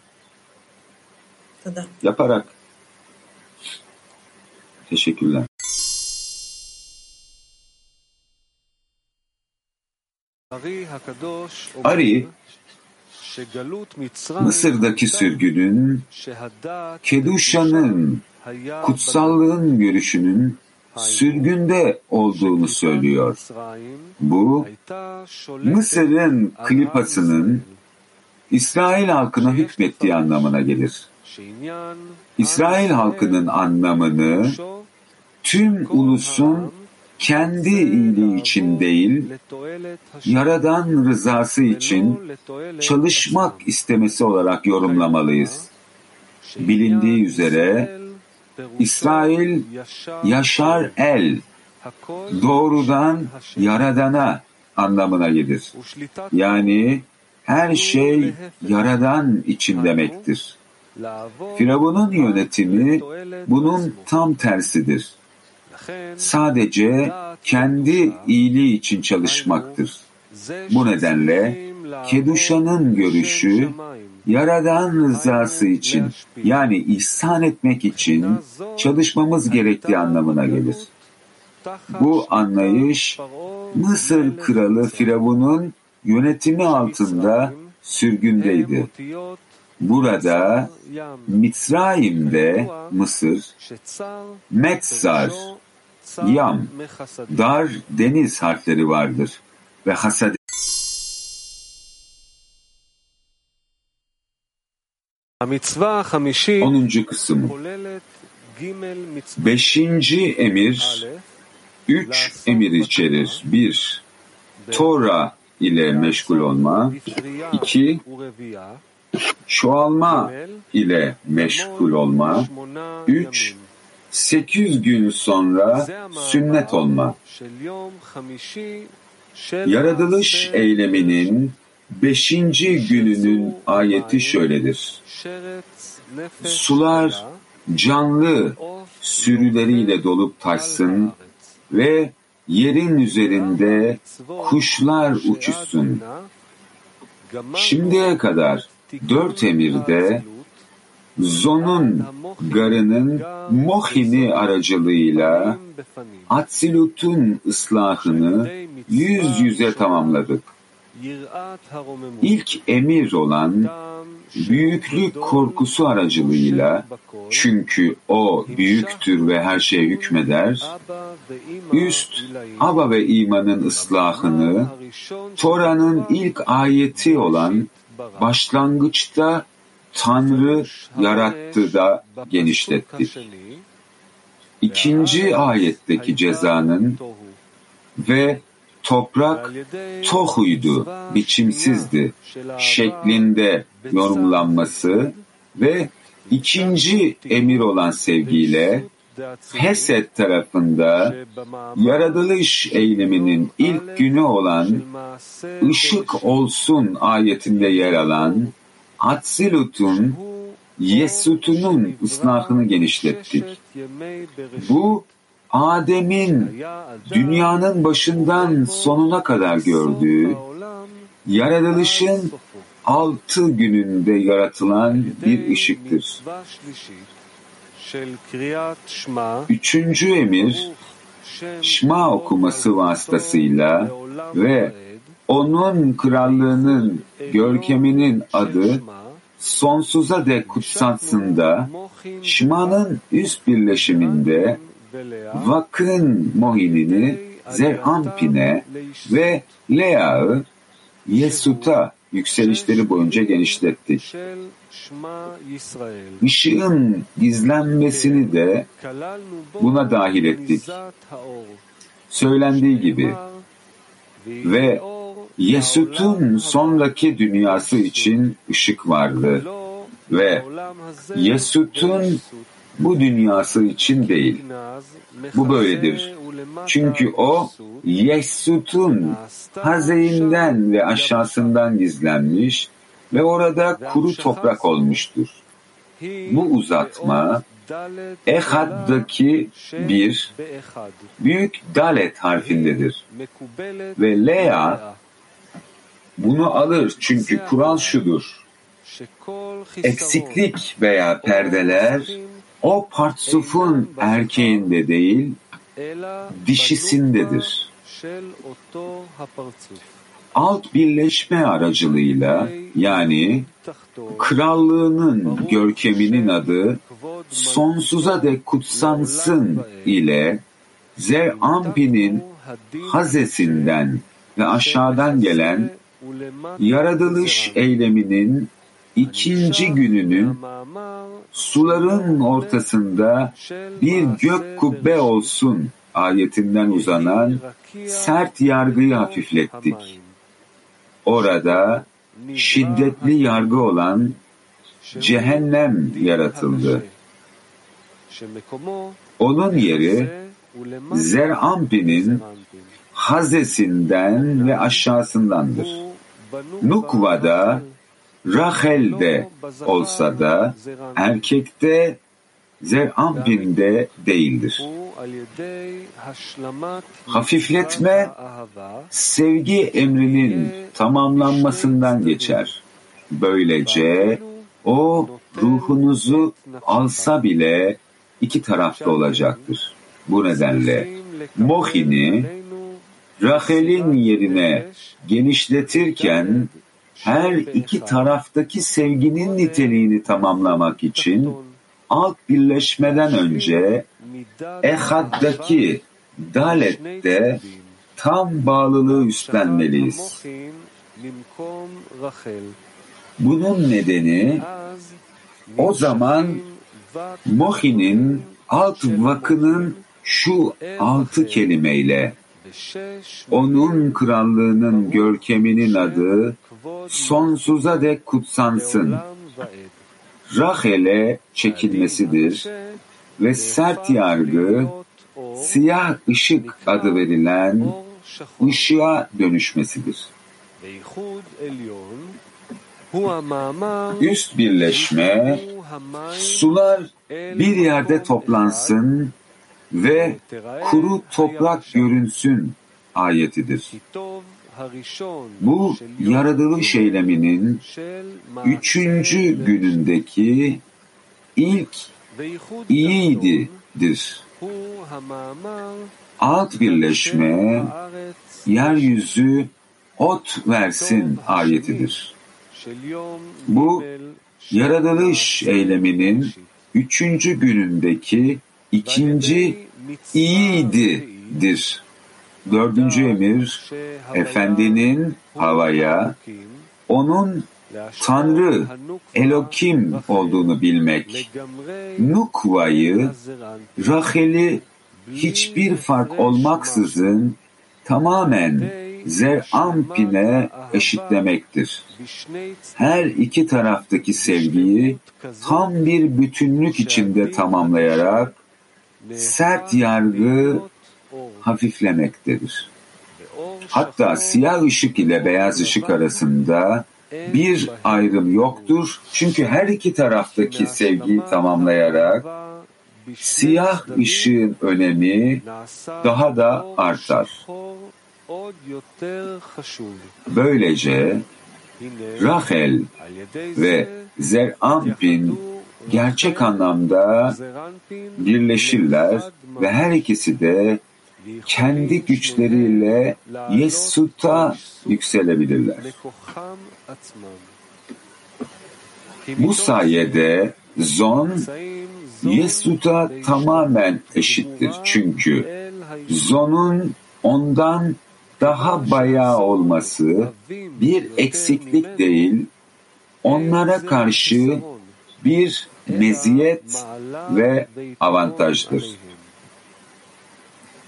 Yaparak. Teşekkürler. Ari, Mısır'daki sürgünün, Keduşa'nın, kutsallığın görüşünün sürgünde olduğunu söylüyor. Bu, Mısır'ın klipasının İsrail halkına hükmettiği anlamına gelir. İsrail halkının anlamını tüm ulusun kendi iyiliği için değil, Yaradan rızası için çalışmak istemesi olarak yorumlamalıyız. Bilindiği üzere İsrail Yaşar El, doğrudan Yaradan'a anlamına gelir. Yani her şey Yaradan için demektir. Firavun'un yönetimi bunun tam tersidir. Sadece kendi iyiliği için çalışmaktır. Bu nedenle Keduşa'nın görüşü Yaradan rızası için yani ihsan etmek için çalışmamız gerektiği anlamına gelir. Bu anlayış Mısır kralı Firavun'un yönetimi altında sürgündeydi. Burada Mitzrayim'de Mısır, Metzar, Yam, Dar deniz harfleri vardır ve hasad Onuncu kısım Beşinci emir üç emir içerir. Bir, Tora ile meşgul olma. İki, çoğalma ile meşgul olma. Üç, sekiz gün sonra sünnet olma. Yaratılış eyleminin beşinci gününün ayeti şöyledir. Sular canlı sürüleriyle dolup taşsın ve yerin üzerinde kuşlar uçuşsun. Şimdiye kadar dört emirde Zon'un garının Mohini aracılığıyla Atsilut'un ıslahını yüz yüze tamamladık. İlk emir olan büyüklük korkusu aracılığıyla çünkü o büyüktür ve her şeye hükmeder, üst Aba ve imanın ıslahını Tora'nın ilk ayeti olan başlangıçta Tanrı yarattı da genişlettik. İkinci ayetteki cezanın ve toprak tohuydu, biçimsizdi şeklinde yorumlanması ve ikinci emir olan sevgiyle Hesed tarafında yaratılış eyleminin ilk günü olan ışık olsun ayetinde yer alan Atsilut'un Yesut'unun ıslahını genişlettik. Bu Adem'in dünyanın başından sonuna kadar gördüğü yaratılışın altı gününde yaratılan bir ışıktır. Üçüncü emir, Şma okuması vasıtasıyla ve onun krallığının görkeminin adı sonsuza dek kutsatsında Şma'nın üst birleşiminde Vak'ın Mohinini Zerampin'e ve Lea'yı Yesut'a yükselişleri boyunca genişlettik. Işığın gizlenmesini de buna dahil ettik. Söylendiği gibi ve Yesut'un sonraki dünyası için ışık vardı ve Yesut'un bu dünyası için değil. Bu böyledir. Çünkü o Yesut'un hazeyinden ve aşağısından gizlenmiş ve orada kuru toprak olmuştur. Bu uzatma Ehad'daki bir büyük dalet harfindedir. Ve Lea bunu alır çünkü kural şudur. eksiklik veya perdeler o partsufun erkeğinde değil, dişisindedir. Alt birleşme aracılığıyla yani krallığının görkeminin adı sonsuza dek kutsansın ile Zer-Ampi'nin hazesinden ve aşağıdan gelen yaratılış eyleminin ikinci gününün suların ortasında bir gök kubbe olsun ayetinden uzanan sert yargıyı hafiflettik. Orada şiddetli yargı olan cehennem yaratıldı. Onun yeri Zer-Ampi'nin hazesinden ve aşağısındandır. Nukva'da Rachel'de olsa da erkekte Zer-Ampin'de değildir. Hafifletme sevgi emrinin tamamlanmasından geçer. Böylece o ruhunuzu alsa bile iki tarafta olacaktır. Bu nedenle Mohin'i Rachel'in yerine genişletirken her iki taraftaki sevginin niteliğini tamamlamak için alt birleşmeden önce Ehad'daki Dalet'te tam bağlılığı üstlenmeliyiz. Bunun nedeni o zaman Mohi'nin alt vakının şu altı kelimeyle. onun krallığının görkeminin adı sonsuza dek kutsansın. Rachel'e çekilmesidir ve sert yargı siyah ışık adı verilen ışığa dönüşmesidir. Üst birleşme sular bir yerde toplansın ve kuru toprak görünsün ayetidir. Bu yaratılış eyleminin üçüncü günündeki ilk iyididir. Alt birleşme yeryüzü ot versin ayetidir. Bu yaratılış eyleminin üçüncü günündeki ikinci iyididir. Dördüncü emir, Efendinin havaya, onun Tanrı, Elokim olduğunu bilmek, Nukva'yı, Rachel'i hiçbir fark olmaksızın tamamen Zer-Ampin'e eşitlemektir. Her iki taraftaki sevgiyi tam bir bütünlük içinde tamamlayarak sert yargı hafiflemektedir. Hatta siyah ışık ile beyaz ışık arasında bir ayrım yoktur. Çünkü her iki taraftaki sevgiyi tamamlayarak siyah ışığın önemi daha da artar. Böylece Rachel ve Zer-Ampin gerçek anlamda birleşirler ve her ikisi de kendi güçleriyle Yesut'a yükselebilirler. Bu sayede Zon Yesut'a tamamen eşittir. Çünkü Zon'un ondan daha bayağı olması bir eksiklik değil, onlara karşı bir meziyet ve avantajdır.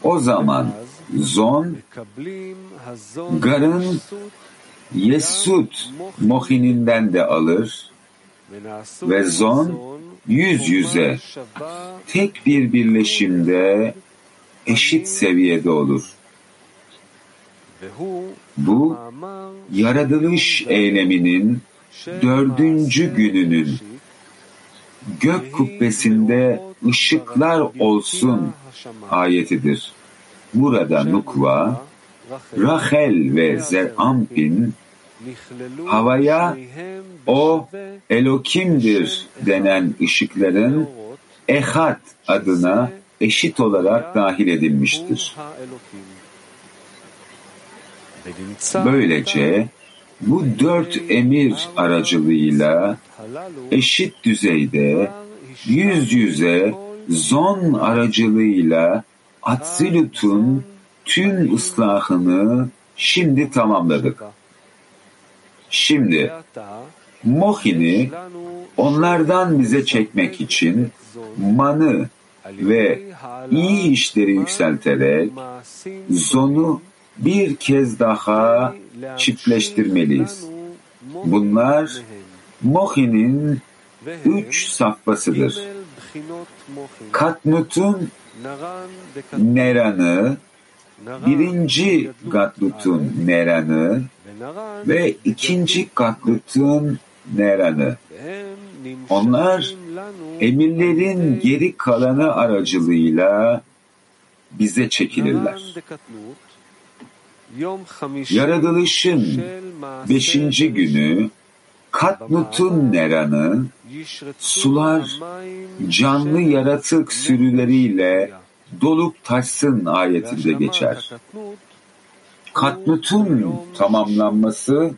O zaman Zon, Gar'ın Yesud Mohininden de alır ve Zon yüz yüze tek bir birleşimde eşit seviyede olur. Bu yaratılış eyleminin dördüncü gününün gök kubbesinde ışıklar olsun ayetidir. Burada Nukva, Rachel ve Zerampin havaya o Elokim'dir denen ışıkların Ehad adına eşit olarak dahil edilmiştir. Böylece bu dört emir aracılığıyla eşit düzeyde yüz yüze zon aracılığıyla Atsilut'un tüm ıslahını şimdi tamamladık. Şimdi Mohin'i onlardan bize çekmek için manı ve iyi işleri yükselterek zonu bir kez daha çiftleştirmeliyiz. Bunlar Mohi'nin üç safhasıdır. Katnut'un Neran'ı, birinci Gatlut'un Neran'ı ve ikinci Gatlut'un Neran'ı. Onlar emirlerin geri kalanı aracılığıyla bize çekilirler. Yaratılışın beşinci günü Katnut'un Neran'ı sular canlı yaratık sürüleriyle dolup taşsın ayetinde geçer. Katnut'un tamamlanması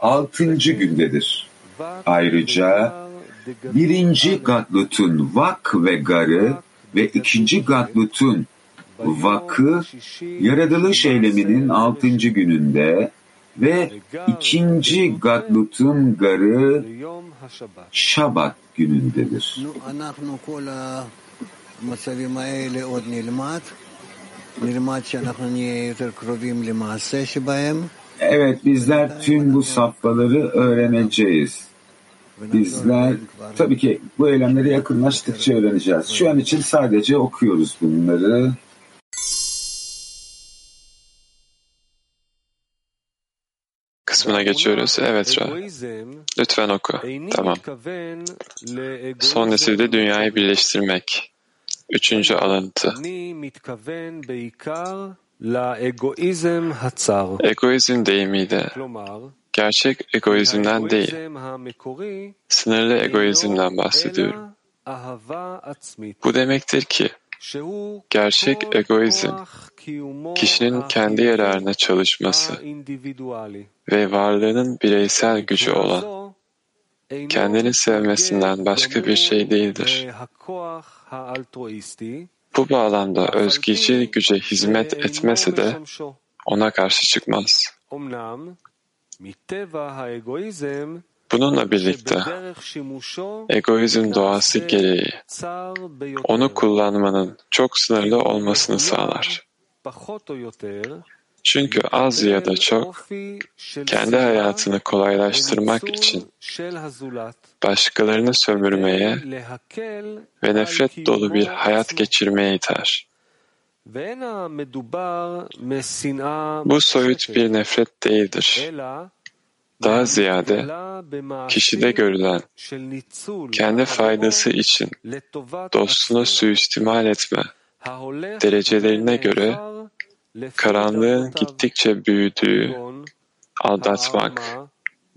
altıncı gündedir. Ayrıca birinci Gatlut'un vak ve garı ve ikinci Gatlut'un vakı yaratılış eyleminin altıncı gününde ve ikinci Gatlut'un garı Şabat günündedir. Evet bizler tüm bu safhaları öğreneceğiz. Bizler tabii ki bu eylemleri yakınlaştıkça öğreneceğiz. Şu an için sadece okuyoruz bunları. Kısmına geçiyoruz. Evet Ra. Lütfen oku. Tamam. Son nesilde dünyayı birleştirmek. Üçüncü alıntı. Egoizm deyimiydi. Gerçek egoizmden değil, sınırlı egoizmden bahsediyorum. Bu demektir ki, gerçek egoizm, kişinin kendi yararına çalışması ve varlığının bireysel gücü olan, kendini sevmesinden başka bir şey değildir. Bu bağlamda özgeci güce hizmet etmese de ona karşı çıkmaz. Bununla birlikte egoizm doğası gereği onu kullanmanın çok sınırlı olmasını sağlar. Çünkü az ya da çok kendi hayatını kolaylaştırmak için başkalarını sömürmeye ve nefret dolu bir hayat geçirmeye iter. Bu soyut bir nefret değildir. Daha ziyade kişide görülen kendi faydası için dostunu suistimal etme derecelerine göre karanlığın gittikçe büyüdüğü, aldatmak,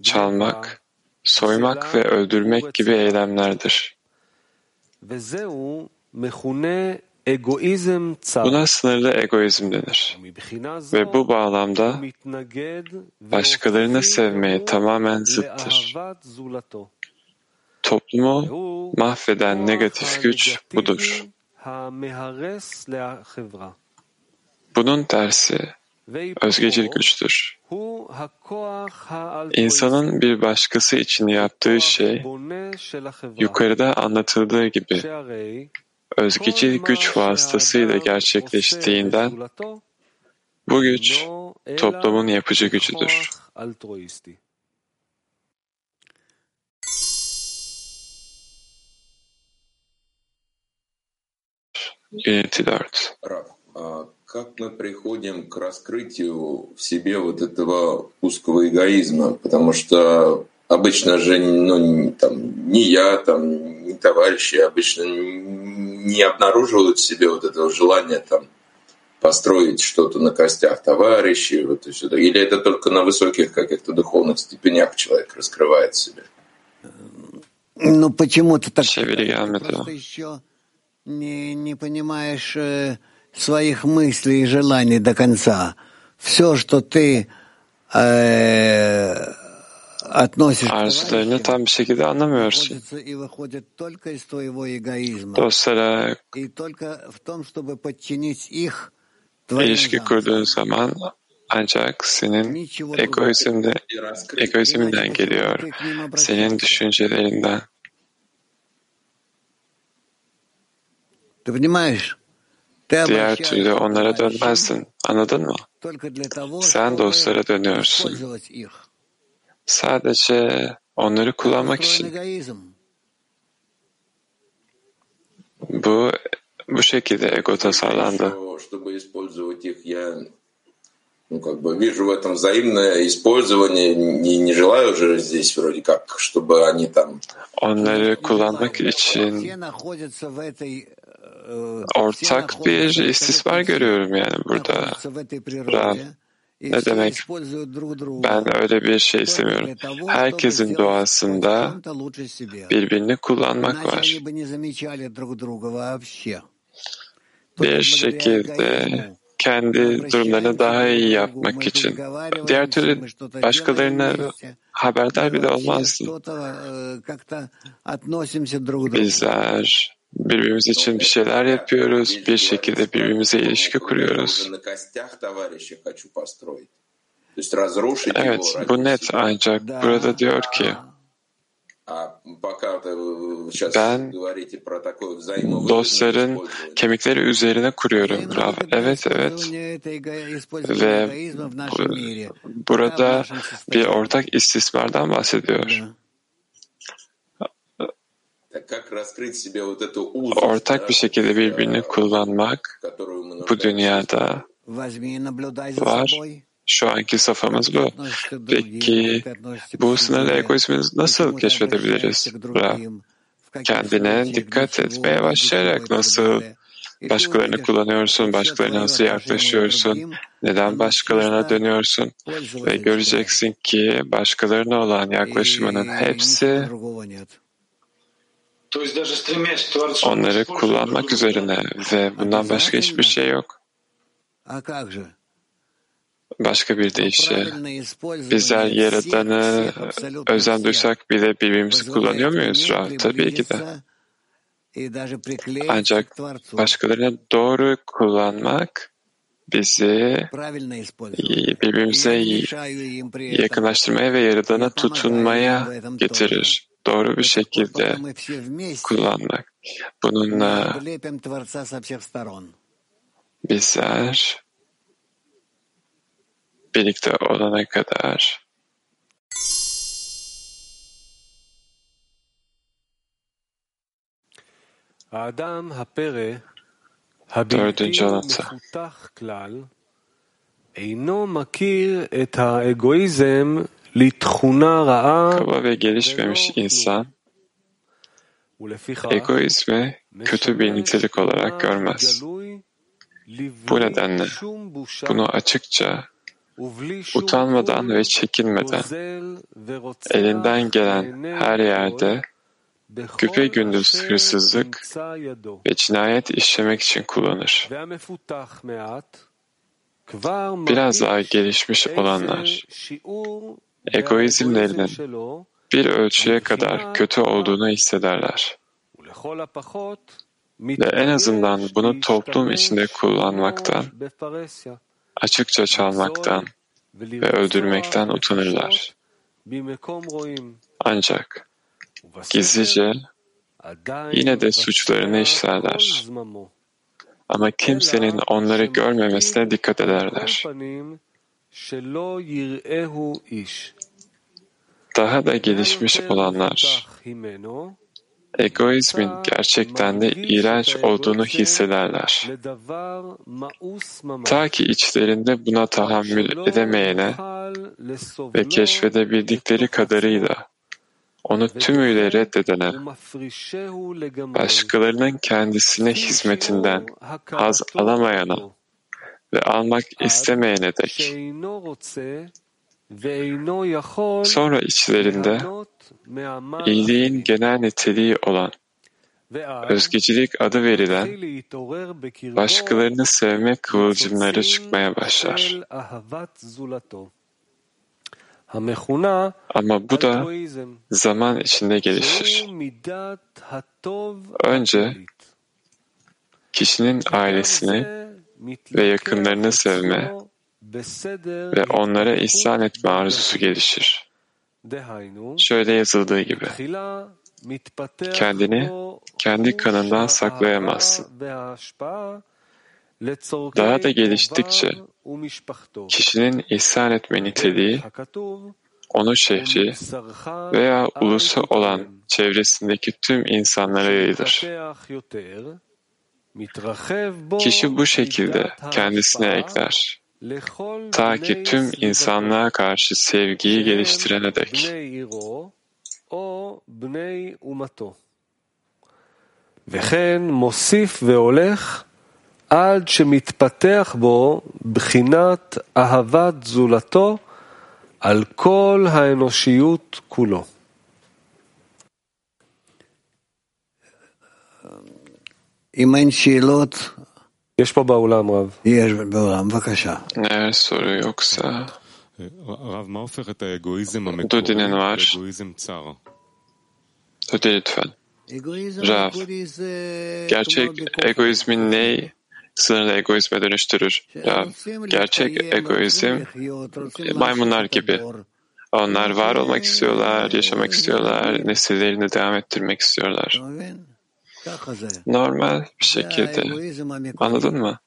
çalmak, soymak ve öldürmek gibi eylemlerdir. Buna sınırlı egoizm denir. Ve bu bağlamda başkalarını sevmeye tamamen zıttır. Toplumu mahveden negatif güç budur. Bunun tersi özgecil güçtür. İnsanın bir başkası için yaptığı şey yukarıda anlatıldığı gibi özgecil güç vasıtasıyla gerçekleştiğinden bu güç toplumun yapıcı gücüdür. Unity 4 как мы приходим к раскрытию в себе вот этого узкого эгоизма, потому что обычно же ну, там, не я, там, товарищи обычно не обнаруживают в себе вот этого желания там построить что-то на костях товарищей, вот и сюда. Или это только на высоких каких-то духовных степенях человек раскрывает себя? Ну почему ты так gelmedi. просто еще не, не понимаешь э, своих мыслей и желаний до конца. Все, что ты э, arzularını tam bir şekilde anlamıyorsun. Dostlara ilişki kurduğun zaman ancak senin egoizmde, egoizminden geliyor, senin düşüncelerinden. Diğer türlü onlara dönmezsin. Anladın mı? Sen dostlara dönüyorsun. использовать их. Sadece onları kullanmak Устроен için. эгоизм. Bu bu şekilde ego tasarlandı. Что- Чтобы использовать их, я ну, как бы вижу в этом взаимное использование, не, не желаю же здесь вроде как, чтобы они там Onları kullanmak için Все находятся в этой э, ortak bir istismar görüyorum yani burada. находятся ne demek? Ben öyle bir şey istemiyorum. Herkesin doğasında birbirini kullanmak var. Bir şekilde kendi durumlarını daha iyi yapmak için. Diğer türlü başkalarına haberdar bile olmazdı. Bizler birbirimiz için bir şeyler yapıyoruz, bir şekilde birbirimize ilişki kuruyoruz. Evet, bu net ancak burada diyor ki ben dostların kemikleri üzerine kuruyorum Rav. Evet evet. Ve burada bir ortak istismardan bahsediyor ortak bir şekilde birbirini kullanmak bu dünyada var. Şu anki safhamız bu. Peki bu sınırlı egoizmi nasıl keşfedebiliriz? Kendine dikkat etmeye başlayarak nasıl başkalarını kullanıyorsun, başkalarına nasıl yaklaşıyorsun, neden başkalarına dönüyorsun? Ve göreceksin ki başkalarına olan yaklaşımının hepsi Onları kullanmak üzerine ve bundan başka hiçbir şey yok. Başka bir deyişe bizler Yaradan'ı özen duysak bile birbirimizi kullanıyor muyuz? Tabii ki de. Ancak başkalarına doğru kullanmak bizi birbirimize yakınlaştırmaya ve Yaradan'a tutunmaya getirir doğru bir şekilde kullanmak. Bununla bizler birlikte olana kadar Dördüncü alıntı. Kaba ve gelişmemiş insan egoist ve kötü bir nitelik olarak görmez. Bu nedenle bunu açıkça utanmadan ve çekinmeden elinden gelen her yerde güpe gündüz hırsızlık ve cinayet işlemek için kullanır. Biraz daha gelişmiş olanlar egoizmlerinin bir ölçüye kadar kötü olduğunu hissederler. Ve en azından bunu toplum içinde kullanmaktan, açıkça çalmaktan ve öldürmekten utanırlar. Ancak gizlice yine de suçlarını işlerler. Ama kimsenin onları görmemesine dikkat ederler daha da gelişmiş olanlar egoizmin gerçekten de iğrenç olduğunu hissederler. Ta ki içlerinde buna tahammül edemeyene ve keşfedebildikleri kadarıyla onu tümüyle reddedene, başkalarının kendisine hizmetinden haz alamayana ve almak istemeyene dek Sonra içlerinde iyiliğin genel niteliği olan özgecilik adı verilen başkalarını sevme kıvılcımları çıkmaya başlar. Ama bu da zaman içinde gelişir. Önce kişinin ailesini ve yakınlarını sevme ve onlara ihsan etme arzusu gelişir. Şöyle yazıldığı gibi, kendini kendi kanından saklayamazsın. Daha da geliştikçe kişinin ihsan etme niteliği, onun şehri veya ulusu olan çevresindeki tüm insanlara yayılır. Kişi bu şekilde kendisine ekler. Ta ki tüm insanlığa karşı sevgiyi geliştirene dek. וכן מוסיף והולך עד שמתפתח בו בחינת אהבת זולתו על כל האנושיות כולו. אם אין שאלות, יש פה באולם רב. יש באולם, בבקשה. Eğer soru yoksa רב, מה הופך את האגואיזם Dudinin המקורי var. לאגואיזם צר? Öde lütfen. Rav, gerçek egoizmin neyi sınırlı egoizme dönüştürür? Rav, gerçek egoizm maymunlar gibi. Onlar var olmak istiyorlar, yaşamak istiyorlar, nesillerini devam ettirmek istiyorlar. Normal bir şekilde. Anladın mı?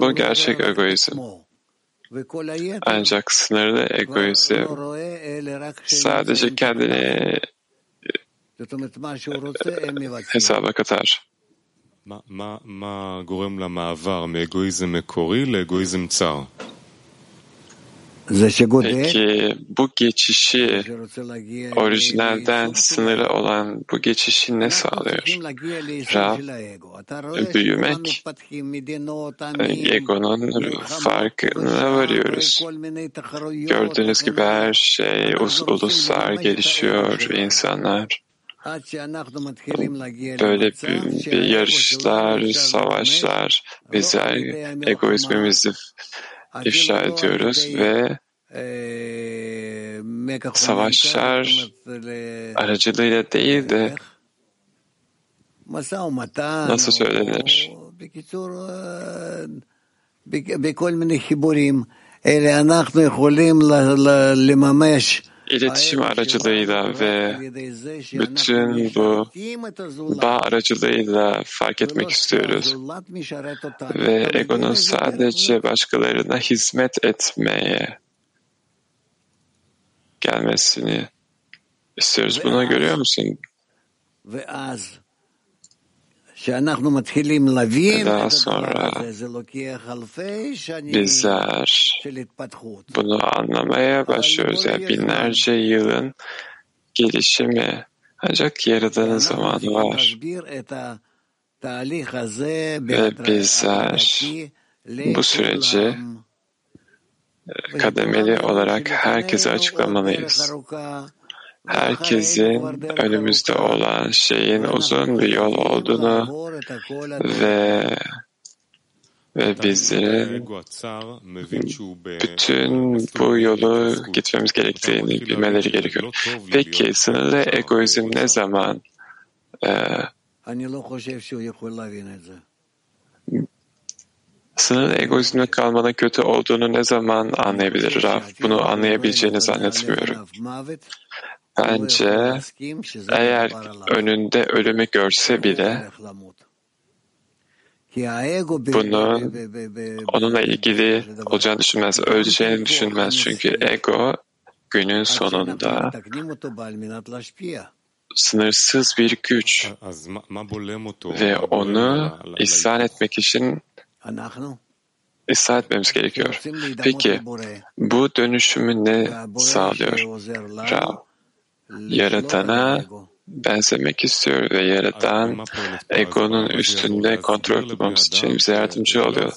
Bu gerçek egoizm. Ancak sınırlı egoizm sadece kendini hesaba katar. מה- מה- מה גורם למעבר מאגואיזם מקורי לאגואיזם צר? Peki bu geçişi orijinalden sınırlı olan bu geçişi ne sağlıyor? Rav, büyümek, egonun farkına varıyoruz. Gördüğünüz gibi her şey us uluslar gelişiyor, insanlar böyle bir, bir yarışlar, savaşlar, bizler egoizmimizi ifşa ediyoruz ve savaşlar aracılığıyla değil de nasıl söylenir? בכל מיני חיבורים, אלה אנחנו יכולים ל- ל- לממש İletişim aracılığıyla ve bütün bu bağ aracılığıyla fark etmek istiyoruz. Ve egonun sadece başkalarına hizmet etmeye gelmesini istiyoruz. Bunu görüyor musun? Daha sonra bizler bunu anlamaya başlıyoruz. Yani binlerce yılın gelişimi. Ancak yaradan zaman var. Ve bizler bu süreci kademeli olarak herkese açıklamalıyız herkesin önümüzde olan şeyin uzun bir yol olduğunu ve ve bizlerin bütün bu yolu gitmemiz gerektiğini bilmeleri gerekiyor. Peki sınırlı egoizm ne zaman e, sınırlı egoizmle kalmanın kötü olduğunu ne zaman anlayabilir Raf? Bunu anlayabileceğini zannetmiyorum. Bence eğer önünde ölümü görse bile bunu onunla ilgili olacağını düşünmez, öleceğini düşünmez. Çünkü ego günün sonunda sınırsız bir güç ve onu ihsan etmek için ıslah etmemiz gerekiyor. Peki bu dönüşümü ne sağlıyor? Rab, Yaratana benzemek istiyor ve Yaradan egonun üstünde kontrol kurmamız için bize yardımcı oluyor.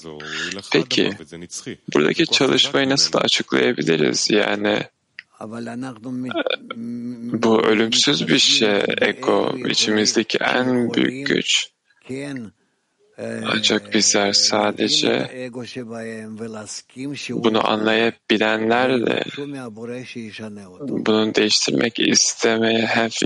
Peki, buradaki çalışmayı nasıl açıklayabiliriz? Yani bu ölümsüz bir şey, ego, içimizdeki en büyük güç. Ancak bizler sadece bunu anlayabilenlerle bunun değiştirmek istemeye hem